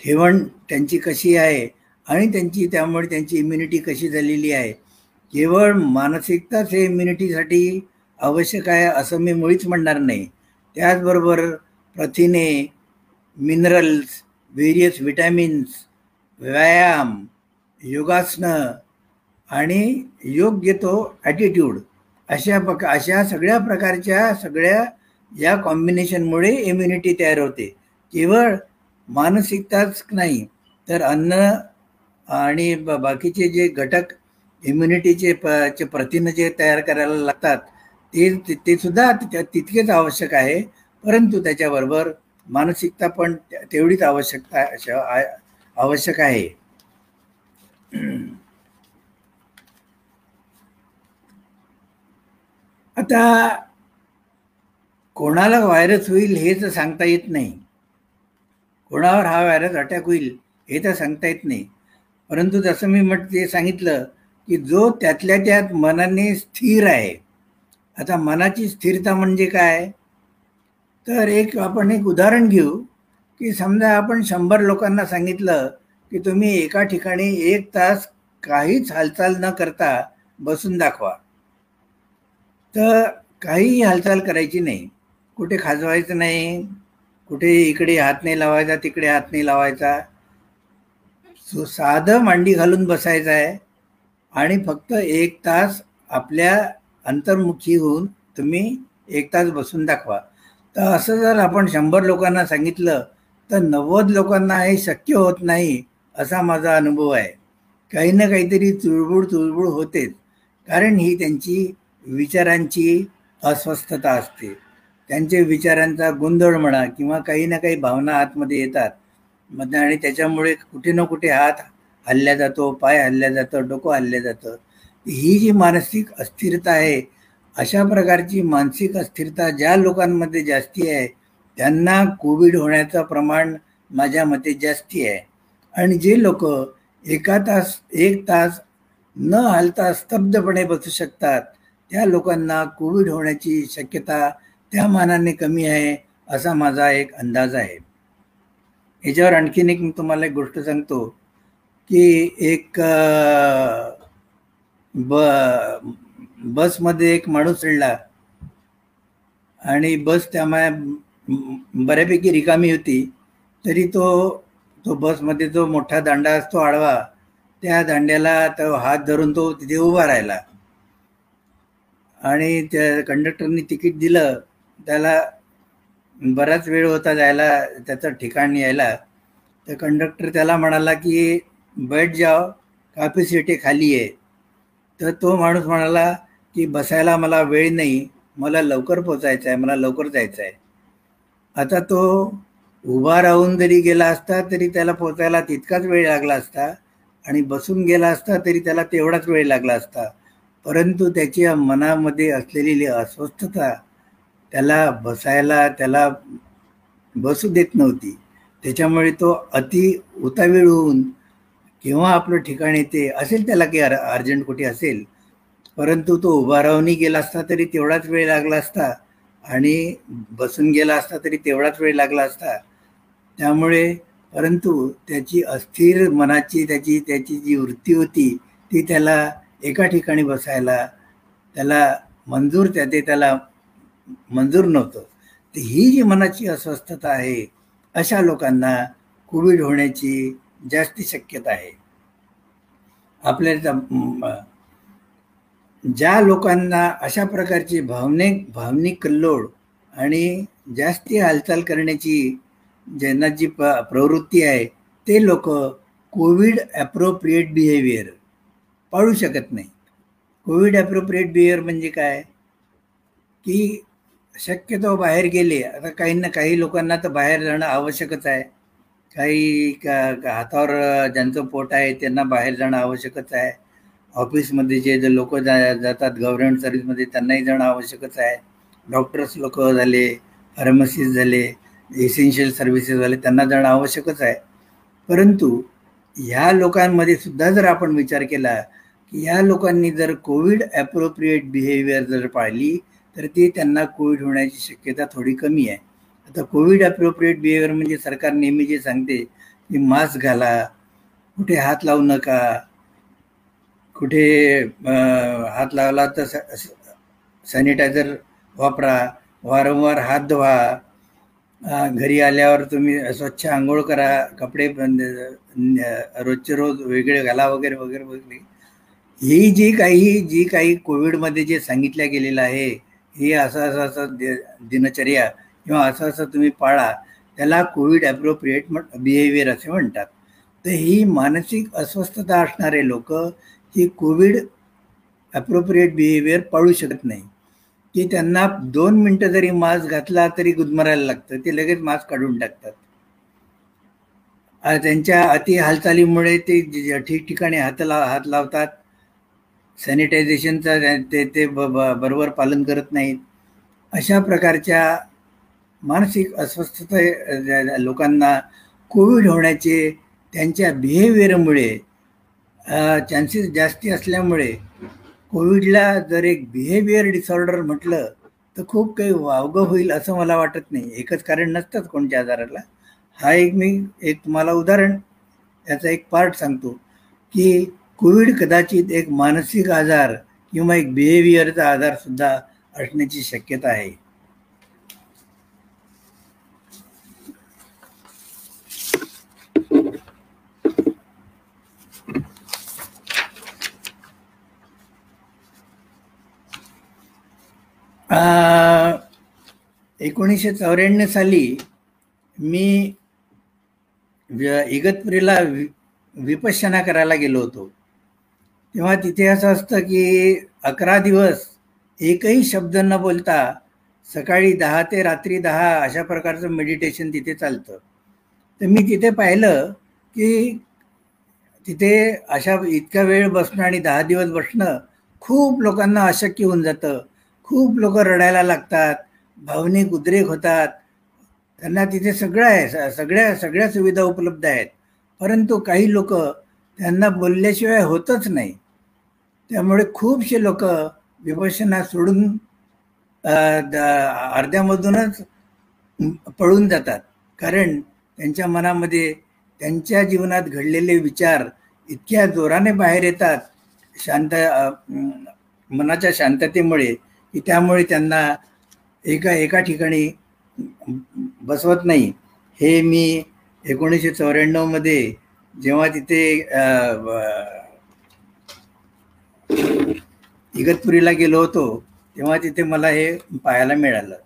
ठेवण त्यांची कशी आहे आणि त्यांची त्यामुळे त्यांची इम्युनिटी कशी झालेली आहे. केवळ मानसिकताच हे इम्युनिटीसाठी आवश्यक आहे असं मी मुळीच म्हणणार नाही. त्याचबरोबर प्रथिने मिनरल्स व्हेरियस विटॅमिन्स व्यायाम योगासनं आणि योग्य तो ॲटिट्यूड अशा प्रक अशा सगळ्या प्रकारच्या सगळ्या या कॉम्बिनेशनमुळे इम्युनिटी तयार होते. केवळ मानसिकताच नाही तर अन्न आणि बाकीचे जे घटक इम्युनिटीचे प चे प्रथिनं जे तयार करायला लागतात ते ते सुद्धा तितकेच आवश्यक आहे. परंतु त्याच्याबरोबर मानसिकता पण तेवढीच आवश्यकता आवश्यक आहे. आता कोणाला व्हायरस होईल हे तर सांगता येत नाही. कोणावर हा व्हायरस अटॅक होईल हे तर सांगता येत नाही. परंतु जसं मी म्हट ते सांगितलं की जो त्यातल्या त्यात मनाने स्थिर आहे. आता मनाची स्थिरता म्हणजे काय? तर एक आपण एक उदाहरण घेऊ की समजा आपण शंभर लोकांना सांगितलं की तुम्ही एका ठिकाणी एक तास काहीच हालचाल न करता बसून दाखवा. तर काहीही हालचाल करायची नाही. कुठे खाजवायचं नाही. कुठे इकडे हात नाही लावायचा तिकडे हात नाही लावायचा. सो साधं मांडी घालून बसायचं आहे. आणि फक्त एक तास आपल्या अंतर्मुखी होऊन तुम्ही एक तास बसून दाखवा. तर असं जर आपण शंभर लोकांना सांगितलं तर नव्वद लोकांना हे शक्य होत नाही असा माझा अनुभव आहे. काही ना काहीतरी चुळबुळ चुळबुळ होतेच. कारण ही त्यांची विचारांची अस्वस्थता असते. त्यांचे विचारांचा गोंधळ म्हणा किंवा काही ना काही भावना आतमध्ये येतात. मग आणि त्याच्यामुळे कुठे ना कुठे हात हल्ल्या जातो पाय हल्ल्या जातं डोकं हल्ल्या जातं. ही जी मानसिक अस्थिरता आहे अशा प्रकारची मानसिक अस्थिरता ज्या लोकांमध्ये जास्ती आहे त्यांना कोविड होण्याचं प्रमाण माझ्या मते जास्ती आहे. आणि जे लोक एका तास एक तास न हालता स्तब्धपणे बसू शकतात त्या लोकांना कोविड होण्याची शक्यता त्या मानाने कमी आहे असा माझा एक अंदाज आहे. याच्यावर आणखीन एक मी तुम्हाला एक गोष्ट सांगतो की एक ब बसमध्ये एक माणूस चढला आणि बस त्यामुळे बऱ्यापैकी रिकामी होती तरी तो तो बसमध्ये जो मोठा दांडा असतो आडवा त्या दांड्याला तो हात धरून तो तिथे उभा राहिला. आणि त्या कंडक्टरनी तिकीट दिलं त्याला बराच वेळ होता जायला त्याचं ठिकाण यायला. तर कंडक्टर त्याला म्हणाला की बैठ जाओ कॅपॅसिटी सीटे खाली आहे. तर तो माणूस म्हणाला की बसायला मला वेळ नाही मला लवकर पोचायचं आहे मला लवकर जायचं आहे. आता तो उभा राहून जरी गेला असता तरी त्याला पोचायला तितकाच वेळ लागला असता आणि बसून गेला असता तरी त्याला तेवढाच वेळ लागला असता. परंतु त्याच्या मनामध्ये असलेली अस्वस्थता त्याला बसायला त्याला बसू देत नव्हती. त्याच्यामुळे तो अति उतावीळ होऊन केव्हा आपलं ठिकाण येते असेल त्याला की अर अर्जंट कुठे असेल परंतु तो उभा राहूनही गेला असता तरी तेवढाच वेळ लागला असता आणि बसून गेला असता तरी तेवढाच वेळ लागला असता. त्यामुळे परंतु त्याची अस्थिर मनाची त्याची त्याची जी वृत्ती होती ती त्याला एका ठिकाणी बसायला त्याला मंजूर त्या ते त्याला मंजूर नव्हतं. तर ही जी मनाची अस्वस्थता आहे अशा लोकांना कोविड होण्याची जास्ती शक्यता आहे. आपल्या ज्या लोकांना अशा प्रकारची भावनिक भावनिक कल्लोळ आणि जास्ती हालचाल करण्याची ज्यांना जी प प्रवृत्ती आहे ते लोक कोविड ॲप्रोप्रिएट बिहेवियर पाळू शकत नाही कोविड ॲप्रोप्रिएट बिहेवियर म्हणजे काय? की शक्यतो बाहेर गेले. आता काही ना काही लोकांना तर बाहेर जाणं आवश्यकच आहे. काही का हातावर ज्यांचं पोट आहे त्यांना बाहेर जाणं आवश्यकच आहे. ऑफिसमध्ये जे लोक जा जातात गव्हर्नमेंट सर्व्हिसमध्ये त्यांनाही जाणं आवश्यकच आहे. डॉक्टर्स लोक झाले फार्मसिस्ट झाले एसेन्शियल सर्व्हिसेस झाले त्यांना जाणं आवश्यकच आहे. परंतु ह्या लोकांमध्ये सुद्धा जर आपण विचार केला की ह्या लोकांनी जर कोविड ॲप्रोप्रिएट बिहेवियर जर पाळली तर ती त्यांना कोविड होण्याची शक्यता थोडी कमी आहे. आता कोविड अप्रोप्रिएट बिहेवियर म्हणजे सरकार नेहमी जे सांगते की मास्क घाला कुठे हात लावू नका कुठे हात लावला तर सॅनिटायझर वापरा वारंवार हात धुवा घरी आल्यावर तुम्ही स्वच्छ आंघोळ करा कपडे रोजचे रोज वेगळे घाला वगैरे वगैरे वगैरे. ही जी काही जी काही कोविडमध्ये जे सांगितलं गेलेलं आहे ही असं असं असं दिनचर्या किंवा असं असं तुम्ही पाळा त्याला कोविड ॲप्रोप्रिएट बिहेवियर असे म्हणतात. तर ही मानसिक अस्वस्थता असणारे लोक ही कोविड ॲप्रोप्रिएट बिहेवियर पाळू शकत नाही. की त्यांना दोन मिनटं जरी मास्क घातला तरी गुदमरायला लागतं. ते लगेच मास्क काढून टाकतात. त्यांच्या अति हालचालीमुळे ते ठिकठिकाणी हात लाव हात लावतात. सॅनिटायझेशनचा ते ते बरोबर पालन करत नाहीत. अशा प्रकारच्या मानसिक अस्वस्थता लोकांना कोविड होण्याचे त्यांच्या बिहेवियरमुळे चान्सेस जास्ती असल्यामुळे कोविडला जर एक बिहेवियर डिसऑर्डर म्हटलं तर खूप काही वावगं होईल असं मला वाटत नाही. एकच कारण नसतंच कोणत्या आजाराला. हा एक मी एक तुम्हाला उदाहरण याचा एक पार्ट सांगतो की कोविड कदाचित एक मानसिक आजार किंवा एक बिहेवियरचा आजारसुद्धा असण्याची शक्यता आहे. एकोणीसशे चौऱ्याण्णव साली मी इगतपुरीला वि विपश्यना करायला गेलो होतो. तेव्हा तिथे असं असतं की अकरा दिवस एकही शब्द न बोलता सकाळी दहा ते रात्री दहा अशा प्रकारचं मेडिटेशन तिथे चालतं. तर मी तिथे पाहिलं की तिथे अशा इतका वेळ बसणं आणि दहा दिवस बसणं खूप लोकांना अशक्य होऊन जातं. खूप लोक रडायला लागतात भावनिक उद्रेक होतात. त्यांना तिथे सगळं आहे सगळ्या सगळ्या सुविधा उपलब्ध आहेत. परंतु काही लोक त्यांना बोलल्याशिवाय होतच नाही. त्यामुळे खूपसे लोक विपशना सोडून अर्ध्यामधूनच पळून जातात. कारण त्यांच्या मनामध्ये त्यांच्या जीवनात घडलेले विचार इतक्या जोराने बाहेर येतात शांत मनाच्या शांततेमुळे की त्यामुळे त्यांना एका एका ठिकाणी बसवत नाही. हे मी एकोणीसशे चौऱ्याण्णवमध्ये जेव्हा तिथे इगतपुरीला गेलो होतो तेव्हा तिथे मला हे पाहायला मिळालं.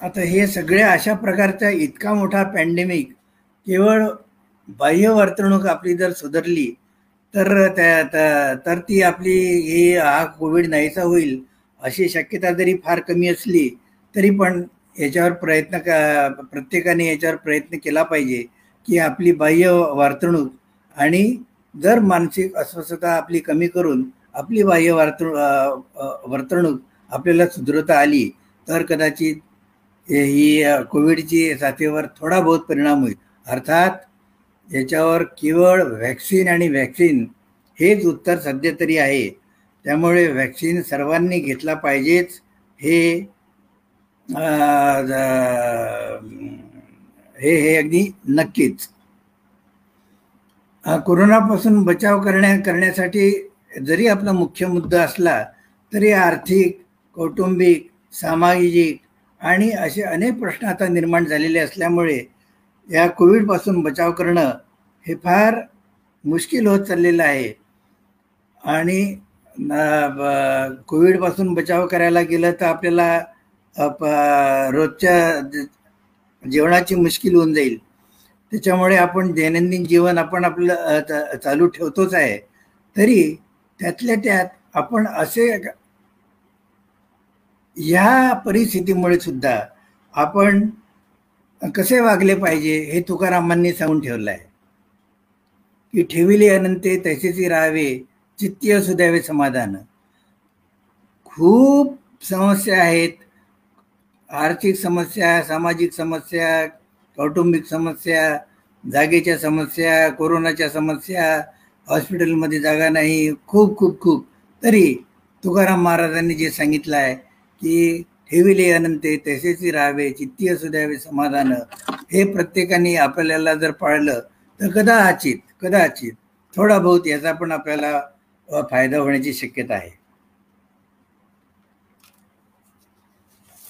आता हे सगळ्या अशा प्रकारचा इतका मोठा पॅन्डेमिक केवळ बाह्य वर्तणूक आपली जर सुधारली तर त्या तर ती आपली ही हा कोविड नाहीसा होईल अशी शक्यता जरी फार कमी असली तरी पण याच्यावर प्रयत्न का प्रत्येकाने याच्यावर प्रयत्न केला पाहिजे की आपली बाह्य वर्तणूक आणि जर मानसिक अस्वस्थता आपली कमी करून आपली बाह्य वर्तणूक वर्तणूक आपल्याला सुदृढता आली तर कदाचित ही कोविडची साथीवर थोडा बहुत परिणाम होईल. अर्थात याच्यावर केवळ व्हॅक्सिन आणि व्हॅक्सिन हेच उत्तर सध्या तरी आहे. त्यामुळे व्हॅक्सिन सर्वांनी घेतला पाहिजेच हे हे हे अगदी नक्कीच. कोरोनापासून बचाव करण्या करण्यासाठी जरी आपला मुख्य मुद्दा असला तरी आर्थिक कौटुंबिक सामाजिक आणि असे अनेक प्रश्न आता निर्माण झालेले असल्यामुळे या कोविडपासून बचाव करणं हे फार मुश्किल होत चाललेलं आहे. आणि कोविडपासून बचाव करायला गेलं तर आपल्याला रोजच्या जेवणाची मुश्किल होऊन जाईल. त्याच्यामुळे आपण दैनंदिन जीवन आपण आपलं चालू ठेवतोच आहे. तरी त्यातल्या त्यात आपण असे ह्या परिस्थितीमुळे सुद्धा आपण कसे वागले पाहिजे हे तुकारामांनी सांगून ठेवलं आहे. की ठेविले अनंते तसेची राहावे चित्तीय सुद्यावे समाधान. खूप समस्या आहेत. आर्थिक समस्या सामाजिक समस्या कौटुंबिक समस्या जागेच्या समस्या कोरोनाच्या समस्या हॉस्पिटलमध्ये जागा नाही खूप खूप खूप. तरी तुकाराम महाराजांनी जे सांगितलं आहे की ठेविले अनंते तसेच राहावे असू द्यावे समाधान. हे प्रत्येकाने आपल्याला जर पाळलं तर कदाचित कदाचित थोडा बहुत याचा पण आपल्याला फायदा होण्याची शक्यता आहे.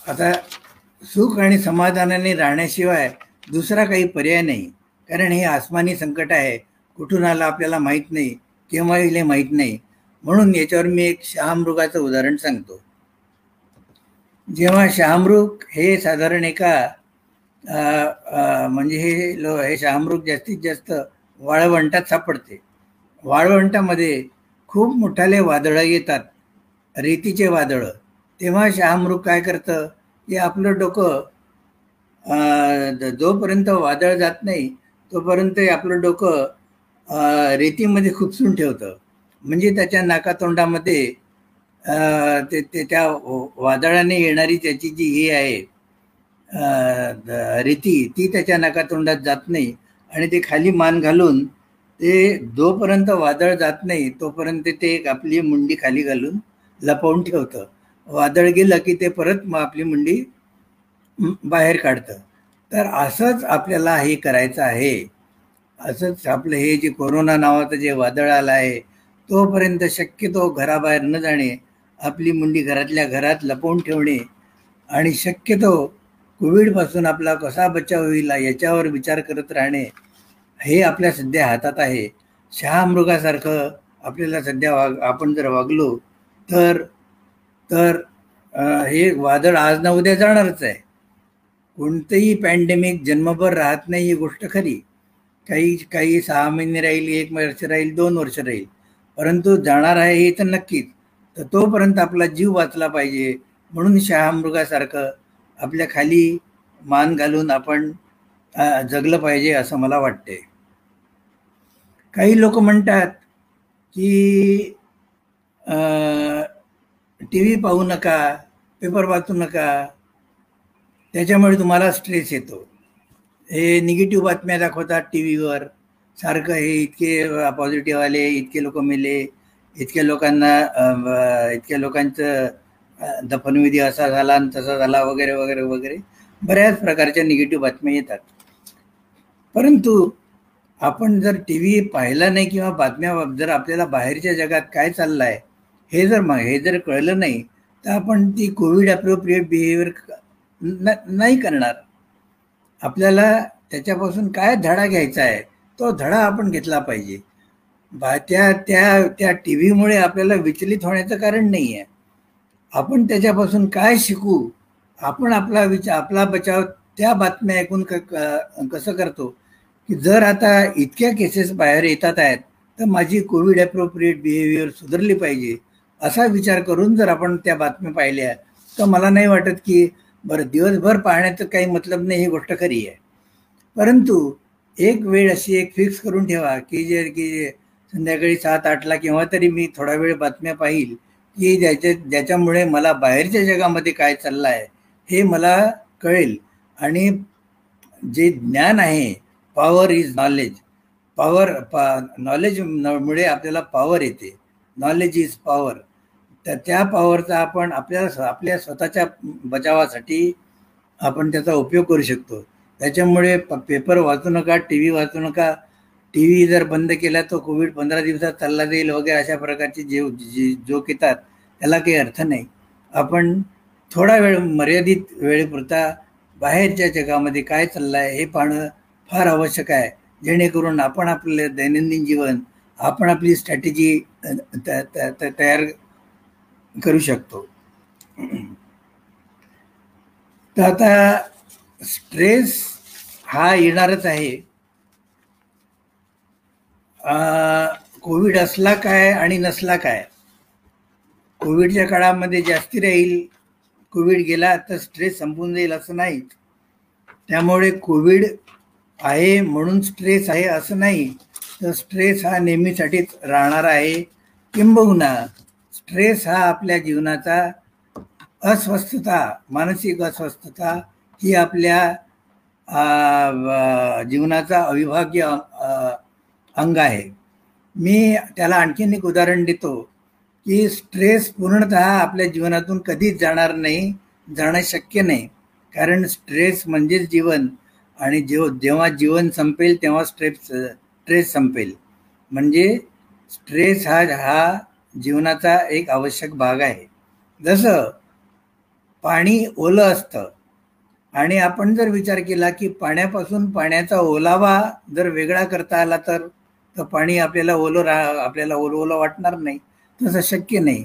आता सुख आणि समाधानाने राहण्याशिवाय दुसरा काही पर्याय नाही. कारण हे आसमानी संकट आहे. कुठून आलं आपल्याला माहीत नाही. केव्हा येईल हे माहीत नाही. म्हणून याच्यावर मी एक शहामृगाचं उदाहरण सांगतो. जेव्हा शहामृग हे साधारण एका म्हणजे हे लो हे शहामृग जास्तीत जास्त वाळवंटात सापडते. वाळवंटामध्ये खूप मोठाले वादळं येतात. रेतीचे वादळं. तेव्हा शहामृग काय करतं? की आपलं डोकं जोपर्यंत वादळ जात नाही तोपर्यंत आपलं डोकं रेतीमध्ये खुपसून ठेवतं. म्हणजे त्याच्या नाकातोंडामध्ये ते त्याच्या त्या वादळाने येणारी त्याची जी हे आहे रेती ती त्याच्या नाकातोंडात जात नाही. आणि ते खाली मान घालून ते जोपर्यंत वादळ जात नाही तोपर्यंत ते आपली मुंडी खाली घालून लपवून ठेवतं. वादळ गेलं की ते परत मग आपली मुंडी बाहेर काढतं. तर असंच आपल्याला हे करायचं आहे. असंच आपलं हे जे कोरोना नावाचं जे वादळ आलं आहे तोपर्यंत शक्यतो घराबाहेर न जाणे आपली मुंडी घरातल्या घरात लपवून ठेवणे आणि शक्यतो कोविडपासून आपला कसा बचाव होईल याच्यावर विचार करत राहणे हे आपल्या सध्या हातात आहे. शहामृगासारखं आपल्याला सध्या वाग आपण जर वागलो तर तर हे वादळ आज ना उद्या जाणारच आहे. कोणतंही पॅन्डेमिक जन्मभर राहत नाही ही गोष्ट खरी. काही काही सहा महिने राहील एक वर्ष राहील दोन वर्ष राहील. परंतु जाणार आहे हे तर नक्कीच. तर तोपर्यंत आपला जीव वाचला पाहिजे. म्हणून शहामृगासारखं आपल्या खाली मान घालून आपण जगलं पाहिजे असं मला वाटते काही लोक म्हणतात की टी व्ही पाहू नका पेपर वाचू नका त्याच्यामुळे तुम्हाला स्ट्रेस येतो. हे निगेटिव्ह बातम्या दाखवतात टी व्हीवर सारखं हे इतके पॉझिटिव्ह आले इतके लोक मेले इतक्या लोकांना इतक्या लोकांचं दफनविधी असा झाला आणि तसा झाला वगैरे वगैरे वगैरे बऱ्याच प्रकारच्या निगेटिव्ह बातम्या येतात. परंतु आपण जर टी व्ही पाहिला नाही किंवा बातम्या जर आपल्याला बाहेरच्या जगात काय चाललं आहे हे जर हे जर कळलं नाही तर आपण ती कोविड अप्रोप्रिएट बिहेवियर नाही करणार. आपल्याला त्याच्यापासून काय धडा घ्यायचा आहे तो धडा आपण घेतला पाहिजे. बा त्या त्या त्या टी व्हीमुळे आपल्याला विचलित होण्याचं कारण नाही आहे आपण त्याच्यापासून काय शिकू? आपण आपला विचार आपला बचाव त्या बातम्या ऐकून क कसं करतो? की जर आता इतक्या केसेस बाहेर येतात आहेत तर माझी कोविड अप्रोप्रिएट बिहेवियर सुधारली पाहिजे. असा विचार करून जर आपण त्या बातम्या पाहिल्या तर मला नाही वाटत की बरं दिवसभर पाहण्याचं काही मतलब नाही ही गोष्ट खरी आहे. परंतु एक वेळ अशी एक फिक्स करून ठेवा की जे की संध्याकाळी सात आठला केव्हा तरी मी थोडा वेळ बातम्या पाहिल की ज्याच्या ज्याच्यामुळे मला बाहेरच्या जगामध्ये काय चाललं आहे हे मला कळेल. आणि जे ज्ञान आहे पॉवर इज नॉलेज पॉवर पा नॉलेजमुळे आपल्याला पॉवर येते. नॉलेज इज पॉवर तर त्या पॉवरचा आपण आपल्याला आपल्या स्वतःच्या बचावासाठी आपण त्याचा उपयोग करू शकतो. त्याच्यामुळे प पेपर वाचू नका टी व्ही वाचू नका. टी व्ही जर बंद केला तर कोविड पंधरा दिवसात चालला जाईल वगैरे अशा प्रकारचे जे जोक येतात त्याला काही अर्थ नाही. आपण थोडा वेळ मर्यादित वेळेपुरता बाहेरच्या जगामध्ये काय चाललं आहे हे पाहणं फार आवश्यक आहे. जेणेकरून आपण आपलं दैनंदिन जीवन आपण आपली स्ट्रॅटेजी तयार करू शकतो. तर आता स्ट्रेस हा येणारच आहे. कोविड असला काय आणि नसला काय? कोविडच्या काळामध्ये जास्ती राहील. कोविड गेला तर स्ट्रेस संपून जाईल असं नाही. त्यामुळे कोविड आहे म्हणून स्ट्रेस आहे असं नाही. तर स्ट्रेस हा नेहमीसाठीच राहणार आहे. किंबहुना स्ट्रेस हा आपल्या जीवनाचा अस्वस्थता मानसिक अस्वस्थता ही आपल्या जीवनाचा अविभाग्य अंग आहे. मी त्याला आणखीन एक उदाहरण देतो की स्ट्रेस पूर्णत आपल्या जीवनातून कधीच जाणार नाही जाणं शक्य नाही. कारण स्ट्रेस म्हणजेच जीवन आणि जेव जेव्हा जीवन संपेल तेव्हा स्ट्रेस स्ट्रेस संपेल. म्हणजे स्ट्रेस हा हा जीवनाचा एक आवश्यक भाग आहे. जसं पाणी ओलं असतं आणि आपण जर विचार केला की पाण्यापासून पाण्याचा ओलावा जर वेगळा करता आला तर पाणी आपल्याला ओलं राह आपल्याला ओलं ओलं वाटणार नाही. तसं शक्य नाही.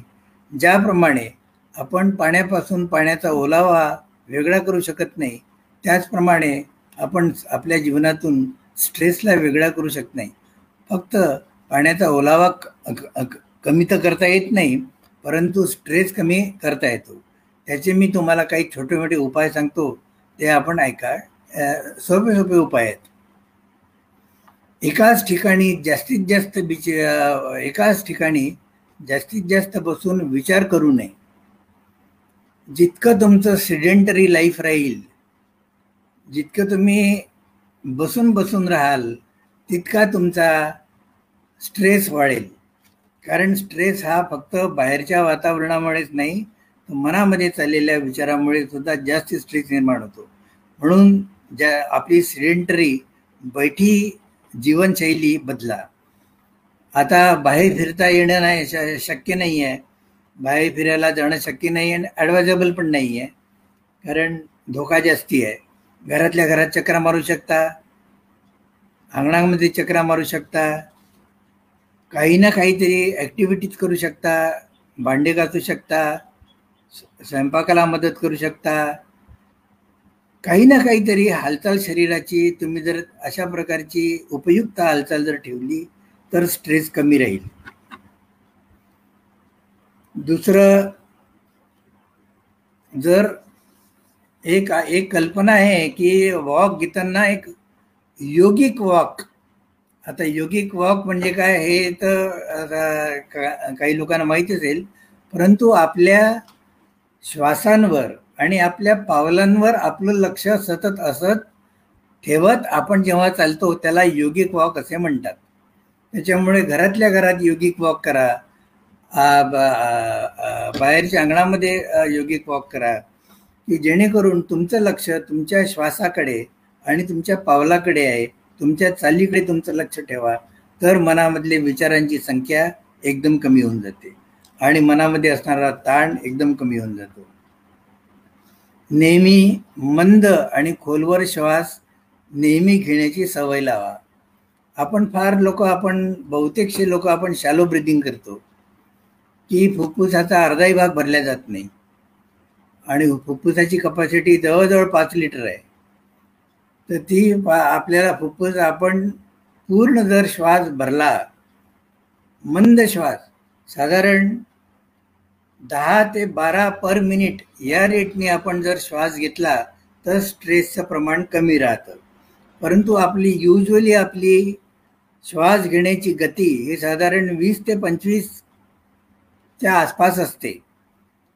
ज्याप्रमाणे आपण पाण्यापासून पाण्याचा ओलावा वेगळा करू शकत नाही त्याचप्रमाणे आपण आपल्या जीवनातून स्ट्रेसला वेगळा करू शकत नाही. फक्त पाण्याचा ओलावा कमी तर करता येत नाही परंतु स्ट्रेस कमी करता येतो. त्याचे मी तुम्हाला काही छोटे मोठे उपाय सांगतो ते आपण ऐका. सोपे सोपे उपाय आहेत. एकाच ठिकाणी जास्तीत जास्त बिच एकाच ठिकाणी जास्तीत जास्त बसून विचार करू नये. जितकं तुमचं सिडेंटरी लाईफ राहील जितकं तुम्ही बसून बसून राहाल तितका तुमचा स्ट्रेस वाढेल. कारण स्ट्रेस हा फक्त बाहेरच्या वातावरणामुळेच नाही तर मनामध्ये चाललेल्या विचारामुळे सुद्धा जास्त स्ट्रेस निर्माण होतो. म्हणून ज्या आपली सिडेंटरी बैठी जीवनशैली बदला. आता बाहेर फिरता येणं नाही शक्य नाही आहे बाहेर फिरायला जाणं शक्य नाही आणि ॲडवायजेबल पण नाही आहे कारण धोका जास्ती आहे. घरातल्या घरात चक्रा मारू शकता. अंगणामध्ये चक्रा मारू शकता. काही ना काहीतरी ॲक्टिव्हिटीज करू शकता भांडे घासू शकता स्वयंपाकाला मदत करू शकता. काही ना काहीतरी हालचाल शरीराची तुम्ही जर अशा प्रकारची उपयुक्त हालचाल जर ठेवली तर स्ट्रेस कमी राहील. दुसरं जर एक एक कल्पना आहे की वॉक घेताना एक योगिक वॉक आता योगिक वॉक म्हणजे काय हे तर काही लोकांना माहिती असेल परंतु आपल्या श्वासांवर आणि आपल्या पावलांवर आपलं लक्ष सतत असत ठेवत आपण जेव्हा चालतो त्याला योगिक वॉक असे म्हणतात. त्याच्यामुळे घरातल्या घरात योगिक वॉक करा. बाहेरच्या अंगणामध्ये योगिक वॉक करा. की जेणेकरून तुमचं लक्ष तुमच्या श्वासाकडे आणि तुमच्या पावलाकडे आहे. तुमच्या चालीकडे तुमचं लक्ष ठेवा तर मनामधले विचारांची संख्या एकदम कमी होऊन जाते. आणि मनामध्ये असणारा ताण एकदम कमी होऊन जातो. नेहमी मंद आणि खोलवर श्वास नेहमी घेण्याची सवय लावा. आपण फार लोक आपण बहुतेकशे लोक आपण शॅलो ब्रिदिंग करतो. की फुफ्फुसाचा अर्धाही भाग भरला जात नाही. आणि फुफ्फुसाची कपॅसिटी जवळजवळ पाच लिटर आहे. तर ती आपल्याला फुफ्फुस आपण पूर्ण जर श्वास भरला मंद श्वास साधारण दहा ते बारा पर मिनिट या रेटने आपण जर श्वास घेतला तर स्ट्रेसचं प्रमाण कमी राहतं. परंतु आपली युजली आपली श्वास घेण्याची गती ही साधारण वीस ते पंचवीसच्या आसपास असते.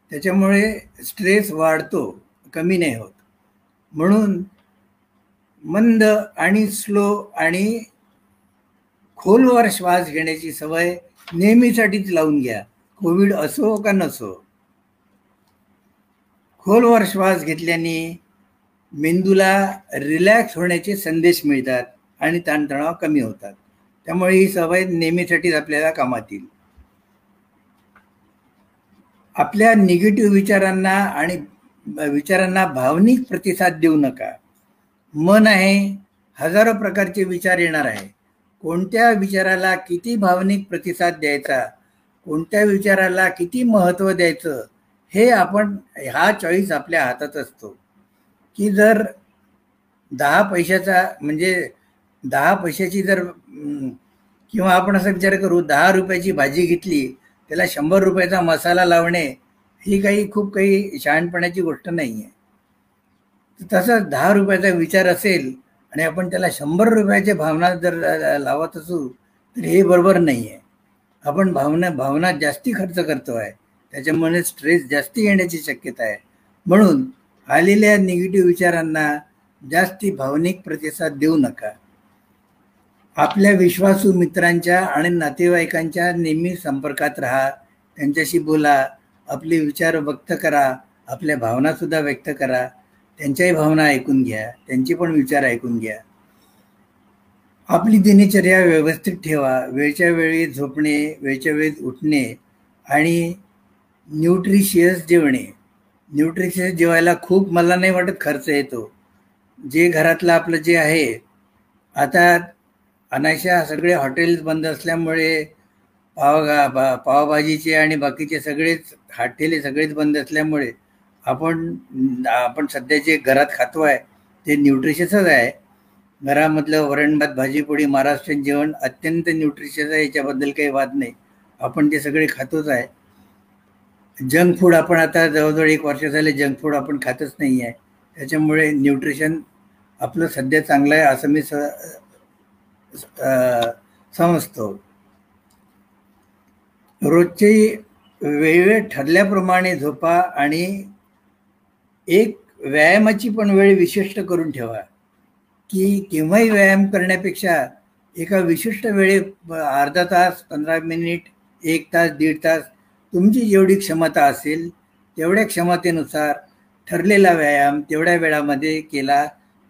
त्याच्यामुळे स्ट्रेस वाढतो कमी नाही होत. म्हणून मंद आणि स्लो आणि खोलवर श्वास घेण्याची सवय नेहमीसाठीच लावून घ्या. कोविड असो का नसो. खोलवर श्वास घेतल्याने मेंदूला रिलॅक्स होण्याचे संदेश मिळतात आणि ताणतणाव कमी होतात. त्यामुळे ही सवय नेहमीसाठीच आपल्याला कामात येईल आपल्या निगेटिव्ह विचारांना आणि विचारांना भावनिक प्रतिसाद देऊ नका. मन आहे हजारो प्रकारचे विचार येणार आहे. कोणत्या विचाराला किती भावनिक प्रतिसाद द्यायचा? कोणत्या विचाराला किती महत्त्व द्यायचं? हे आपण हा चॉईस आपल्या हातात असतो. की जर दहा पैशाचा म्हणजे दहा पैशाची जर किंवा आपण असा विचार करू दहा रुपयाची भाजी घेतली त्याला शंभर रुपयाचा मसाला लावणे ही काही खूप काही शहाणपणाची गोष्ट नाही आहे तसंच दहा रुपयाचा विचार असेल आणि आपण त्याला शंभर रुपयाच्या भावना जर लावत असू तर हे बरोबर नाही आहे आपण भावना भावना जास्ती खर्च करतो आहे त्याच्यामुळे स्ट्रेस जास्ती येण्याची शक्यता आहे. म्हणून आलेल्या निगेटिव्ह विचारांना जास्ती भावनिक प्रतिसाद देऊ नका. आपल्या विश्वासू मित्रांच्या आणि नातेवाईकांच्या नेहमी संपर्कात राहा. त्यांच्याशी बोला. आपले विचार व्यक्त करा. आपल्या भावनासुद्धा व्यक्त करा. त्यांच्याही भावना ऐकून घ्या त्यांचे पण विचार ऐकून घ्या. आपली दिनचर्या व्यवस्थित ठेवा वेळच्या वेळी झोपणे वेळच्या वेळी उठणे आणि न्यूट्रिशियस जेवणे. न्यूट्रिशियस जेवायला खूप मला नाही वाटत खर्च येतो. जे घरातलं आपलं जे आहे आता अनाशा सगळे हॉटेल्स बंद असल्यामुळे पाव पावभाजीचे आणि बाकीचे सगळेच हाटेले सगळेच बंद असल्यामुळे आपण आपण सध्या जे घरात खातो आहे ते न्यूट्रिशियसच आहे. घरामधलं वरण भात भाजी पोळी महाराष्ट्रीयन जेवण अत्यंत न्यूट्रिशियस आहे याच्याबद्दल काही वाद नाही. आपण ते सगळे खातोच आहे. जंक फूड आपण आता जवळजवळ एक वर्ष झाले जंक फूड आपण खातच नाही आहे. त्याच्यामुळे न्यूट्रिशन आपलं सध्या चांगलं आहे असं मी स समजतो. रोजची वेळ ठरल्याप्रमाणे झोपा आणि एक व्यायामाची पण वेळ विशिष्ट करून ठेवा. की केव्हाही व्यायाम करण्यापेक्षा एका विशिष्ट वेळे अर्धा तास पंधरा मिनिट एक तास दीड तास तुमची जेवढी क्षमता असेल तेवढ्या क्षमतेनुसार ठरलेला व्यायाम तेवढ्या वेळामध्ये केला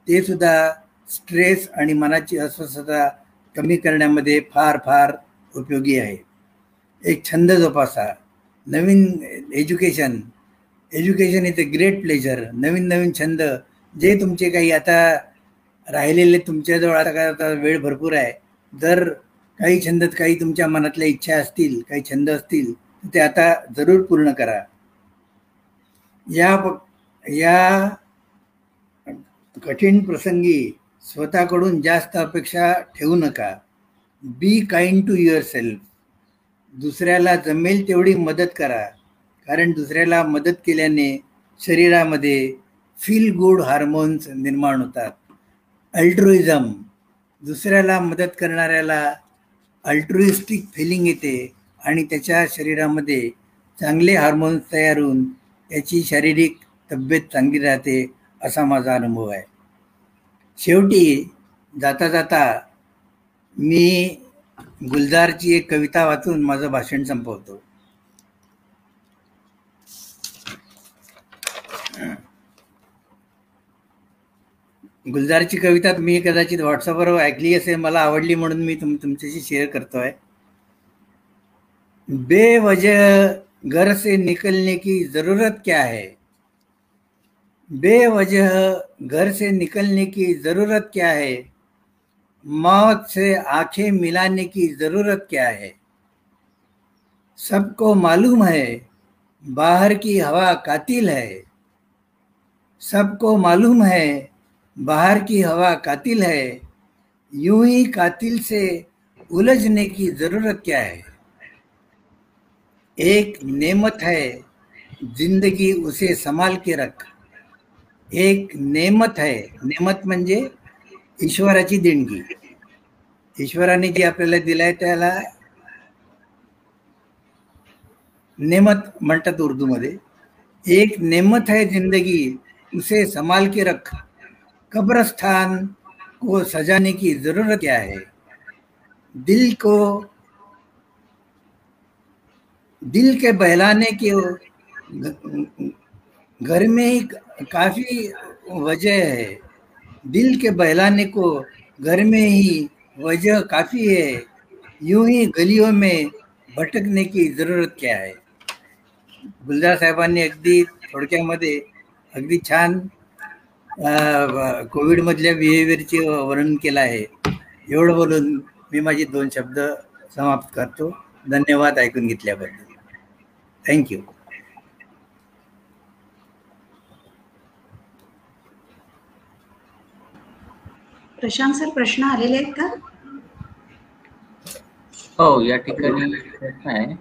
ते सुद्धा स्ट्रेस आणि मनाची अस्वस्थता कमी करण्यामध्ये फार फार उपयोगी आहे. एक छंद जोपासा. नवीन education education is a great pleasure नवीन नवीन छंद. जे तुमचे काही आता राहिलेले तुमच्याजवळ आता काय आता वेळ भरपूर आहे. जर काही छंद काही तुमच्या मनातल्या इच्छा असतील काही छंद असतील ते आता जरूर पूर्ण करा. या या कठीण प्रसंगी स्वतःकडून जास्त अपेक्षा ठेवू नका. Be kind to yourself दुसऱ्याला जमेल तेवढी मदत करा. कारण दुसऱ्याला मदत केल्याने शरीरामध्ये फील गुड हार्मोन्स निर्माण होतात. अल्ट्रुइझम दुसऱ्याला मदत करणाऱ्याला अल्ट्रुइस्टिक फिलिंग येते आणि त्याच्या शरीरामध्ये चांगले हार्मोन्स तयार होऊन त्याची शारीरिक तब्येत चांगली राहते असा माझा अनुभव आहे. शेवटी जाता जाता मी गुलजारची एक कविता वाचून माझं भाषण संपवतो. गुलजारची कविता तुम्ही कदाचित व्हॉट्सअपवर ऐकली असेल, मला आवडली म्हणून मी तुम, तुमच्याशी शेअर करतोय. बेवजह घर से निकलने की ज़रूरत क्या है? बेवजह घर से निकलने की ज़रूरत क्या है? मौत से आँखें मिलाने की ज़रूरत क्या है? सबको मालूम है, बाहर की हवा कातिल है। सबको मालूम है बाहर की हवा कातिल है, यूँ ही कातिल से उलझने की ज़रूरत क्या है? एक नेमत है, ज़िंदगी उसे संभाल के रख। एक नेमत है, नेमत म्हणजे ईश्वराची देणगी। ईश्वराने जी आपल्याला दिलाय त्याला नेमत म्हणतात उर्दूमध्ये. एक नेमत है ज़िंदगी उसे संभाल के रख। कब्रस्तान को सजाने की ज़रूरत क्या है? दिल को, दिल के बहलाने के घर में ही काफ़ी वजह है। दिल के बहलाने को घर में ही वजह काफ़ी है। यूँ ही गलियों में भटकने की ज़रूरत क्या है? गुलजार साहेबांनी अगदी थोडक्यामध्ये अगदी छान कोविडमधल्या बिहेवियरचे वर्णन केलं आहे. एवढं बोलून मी माझी दोन शब्द समाप्त करतो. धन्यवाद ऐकून घेतल्याबद्दल. थँक्यू प्रशांत सर प्रश्न आलेले आहेत का? हो या ठिकाणी प्रश्न आहे.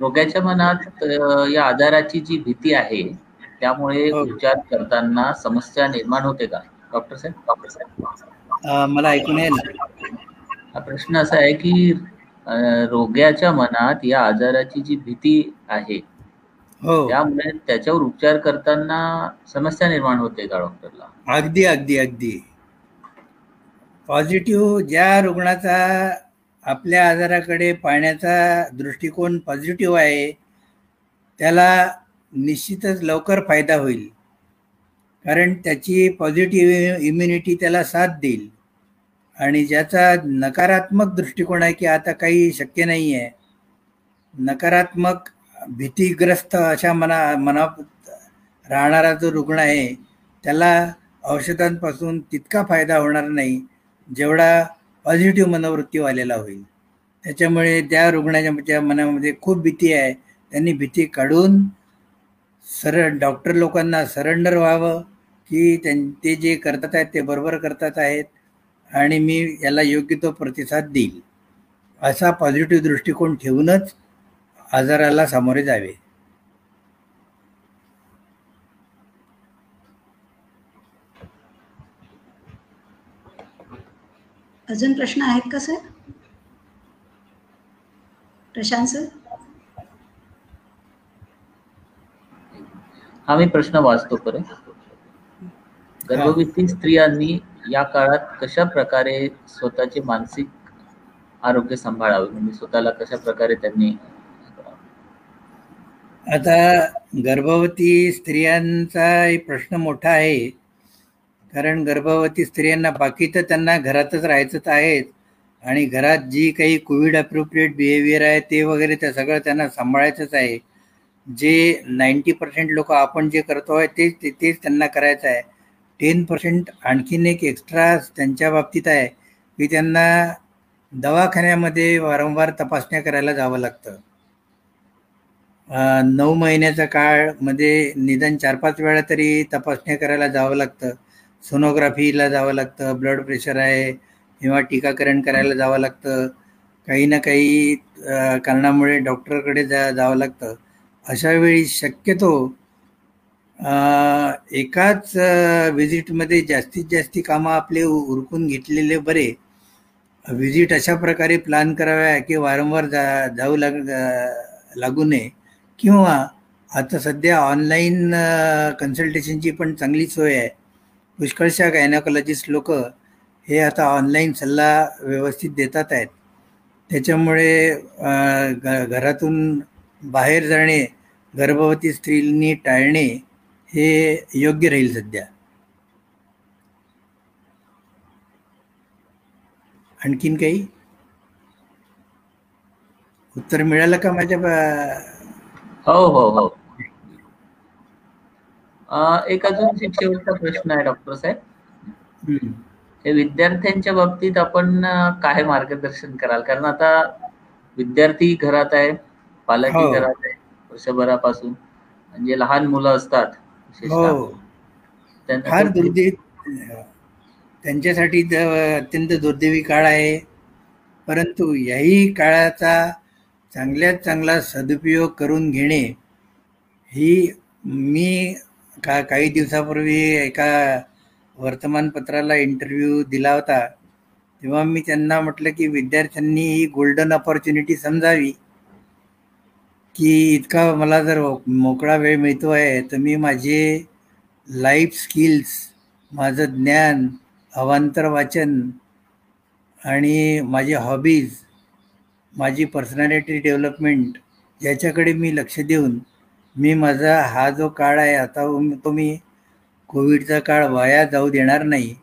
रोग्याच्या मनात या आजाराची जी भीती आहे त्यामुळे हो. उपचार करताना समस्या निर्माण होते का? डॉक्टर साहेब? डॉक्टर साहेब मला ऐकून येईल हा प्रश्न असा आहे की रोग्याच्या मनात या आजाराची जी भीती आहे हो. त्यामुळे त्याच्यावर उपचार करताना समस्या निर्माण होते का डॉक्टरला? अगदी अगदी अगदी. पॉझिटिव्ह ज्या रुग्णाचा आपल्या आजाराकडे पाहण्याचा दृष्टिकोन पॉझिटिव्ह आहे त्याला निश्चितच लवकर फायदा होईल. कारण त्याची पॉझिटिव्ह इम्युनिटी त्याला साथ देईल. आणि ज्याचा नकारात्मक दृष्टिकोन आहे की आता काही शक्य नाही आहे नकारात्मक भीतीग्रस्त अशा मना मना राहणारा जो रुग्ण आहे त्याला औषधांपासून तितका फायदा होणार नाही जेवढा पॉझिटिव्ह मनोवृत्ती आलेला होईल. त्याच्यामुळे त्या रुग्णाच्या मनामध्ये खूप भीती आहे. त्यांनी भीती काढून सर डॉक्टर लोकांना सरेंडर व्हावं की त्यां ते जे करतात आहेत ते बरोबर करतात आहेत आणि मी याला योग्य तो प्रतिसाद देईल. असा पॉझिटिव्ह दृष्टिकोन ठेवूनच आजाराला सामोरे जावे. अजून प्रश्न आहेत का सर? प्रशांत सर? हा मी प्रश्न वाचतो परत गर्भवती स्त्रियांनी या काळात कशा प्रकारे स्वतःचे मानसिक आरोग्य सांभाळावे? म्हणजे स्वतःला कशा प्रकारे त्यांनी आता गर्भवती स्त्रियांचा प्रश्न मोठा आहे. कारण गर्भवती स्त्रियांना बाकी तर त्यांना घरातच राहायचंच आहेच आणि घरात जी काही कोविड अप्रोप्रिएट बिहेवियर आहे ते वगैरे ते सगळं त्यांना सांभाळायचंच आहे. जे नाईंटी पर्सेंट लोक आपण जे करतो आहे तेच ते तेच त्यांना करायचं आहे. टेन पर्सेंट आणखीन एक एक्स्ट्रा त्यांच्या बाबतीत आहे की त्यांना दवाखान्यामध्ये वारंवार तपासण्या करायला जावं लागतं. नऊ महिन्याचा काळमध्ये म्हणजे निदान चार पाच वेळा तरी तपासण्या करायला जावं लागतं. सोनोग्राफीला जावं लागतं ब्लड प्रेशर आहे किंवा टीकाकरण करायला जावं लागतं. काही ना काही कारणामुळे डॉक्टरकडे जा जावं लागतं. अशा वेळी शक्यतो एकाच व्हिजिटमध्ये जास्तीत जास्ती कामं आपले उरकून घेतलेले बरे. व्हिजिट अशा प्रकारे प्लॅन कराव्या की वारंवार जा जाऊ लाग लागू नये. किंवा आता सध्या ऑनलाईन कन्सल्टेशनची पण चांगली सोय आहे. पुष्कळशा गायनाकॉलॉजिस्ट लोक हे आता ऑनलाईन सल्ला व्यवस्थित देतात आहेत. त्याच्यामुळे घरातून बाहेर जाणे गर्भवती स्त्रीनी टाळणे हे योग्य राहील सध्या. आणखीन काही? उत्तर मिळालं का माझ्या हो हो हो. एक अजून शेवटचा प्रश्न आहे डॉक्टर साहेब. हे विद्यार्थ्यांच्या बाबतीत आपण काय मार्गदर्शन कराल? कारण आता विद्यार्थी घरात आहे पालकही हो. घरात आहे वर्षभरापासून. म्हणजे लहान मुलं असतात हो. फार दुर्दैवी त्यांच्यासाठी अत्यंत दुर्दैवी काळ आहे. परंतु याही काळाचा चांगल्यात चांगला सदुपयोग करून घेणे ही मी का काही दिवसापूर्वी एका वर्तमानपत्राला इंटरव्ह्यू दिला होता. तेव्हा मी त्यांना म्हटलं की विद्यार्थ्यांनी ही गोल्डन ऑपॉर्च्युनिटी समजावी. की इतका मला जर मोकळा वेळ मिळतो आहे तर मी माझे लाईफ स्किल्स माझं ज्ञान अवांतर वाचन आणि माझे हॉबीज माझी पर्सनॅलिटी डेव्हलपमेंट याच्याकडे मी लक्ष देऊन मी माझा हा जो काळ आहे आता तो मी कोविडचा काळ वाया जाऊ देणार नाही.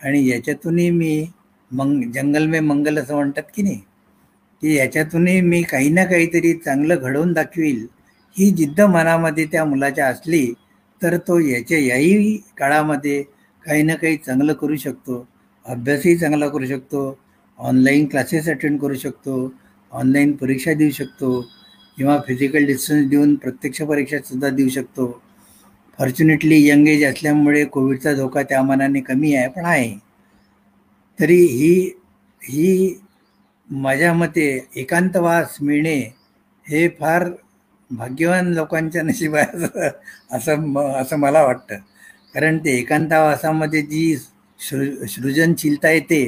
आणि याच्यातूनही मी मंग जंगल में मंगल असं म्हणतात की नाही? की याच्यातूनही मी काही ना काहीतरी चांगलं घडवून दाखवील. ही जिद्द मनामध्ये त्या मुलाच्या असली तर तो याच्या याही काळामध्ये काही ना काही चांगलं करू शकतो. अभ्यासही चांगला करू शकतो. ऑनलाईन क्लासेस अटेंड करू शकतो. ऑनलाईन परीक्षा देऊ शकतो. किंवा फिजिकल डिस्टन्स देऊन प्रत्यक्ष परीक्षासुद्धा देऊ शकतो. फॉर्च्युनेटली यंग एज असल्यामुळे कोविडचा धोका त्या मनाने कमी आहे पण आहे. तरी ही ही माझ्या मते एकांतवास मिळणे हे फार भाग्यवान लोकांच्या नशिबाचं असं असं मला वाटतं. कारण ते एकांतावासामध्ये जी सृ सृजनशीलता येते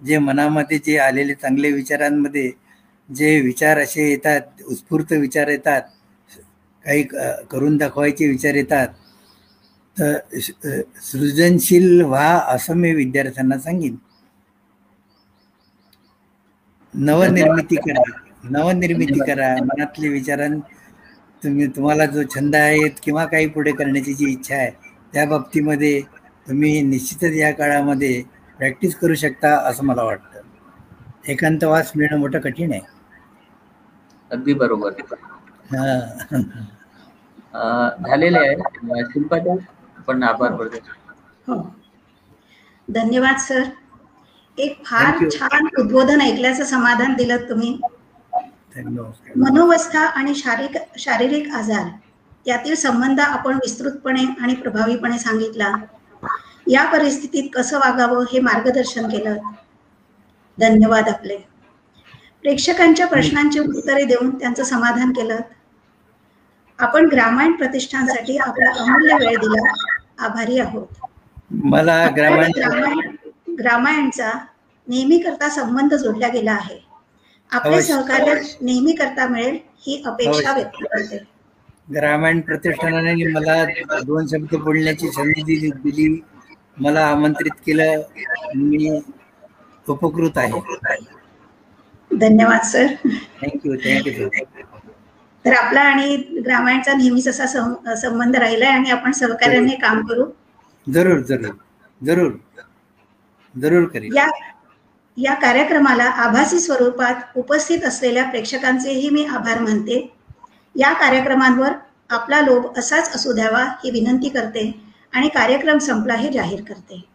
जे मनामध्ये जे आलेले चांगले विचारांमध्ये जे विचार असे येतात उत्स्फूर्त विचार येतात काही करून दाखवायचे विचार येतात तर सृजनशील व्हा असं मी विद्यार्थ्यांना सांगेन. नवनिर्मिती करा. नवनिर्मिती करा. मनातले विचारां तुम्ही तुम्हाला जो छंद आहे किंवा काही पुढे करण्याची जी इच्छा आहे त्या बाबतीमध्ये तुम्ही निश्चितच या काळामध्ये प्रॅक्टिस करू शकता असं मला वाटतं. एकांतवास मिळणं मोठं कठीण आहे. अगदी बरोबर. झालेले आहे. शिल्पाताई आपण आभार हो. धन्यवाद सर. एक फार छान उद्बोधन ऐकल्याचं समाधान दिलं तुम्ही. मनोवस्था आणि शारीरिक शारीरिक आजार यातील संबंध आपण विस्तृतपणे आणि प्रभावीपणे सांगितला. या परिस्थितीत कसं वागावं हे मार्गदर्शन केलं. धन्यवाद आपले. प्रेक्षकांच्या प्रश्नांची उत्तरे देऊन त्यांचं समाधान केलं. आपण ग्रामायण प्रतिष्ठानसाठी आपला अमूल्य वेळ दिला. आभारी आहोत. मला ग्रामायण ग्रामायणचा नेहमी करता संबंध जोडला गेला आहे. आपले सहकार्य नेहमी करता मिळेल ही अपेक्षा व्यक्त करते. ग्रामायण प्रतिष्ठानाने मला दोन शब्द बोलण्याची संधी दिली दिली. मला आमंत्रित केलं. मी उपकृत आहे. धन्यवाद सर. थँक्यू थँक्यू तर आपला आणि ग्रामायणचा नेहमीच असा संबंध राहिलाय आणि आपण सहकार्याने काम करू. जरूर जरूर. जरूर. जरूर करेल या या कार्यक्रमाला आभासी स्वरूपात उपस्थित असलेल्या प्रेक्षकांचेही मी आभार मानते. या कार्यक्रमांवर आपला लोभ असाच असू द्यावा ही विनंती करते आणि कार्यक्रम संपला हे जाहीर करते.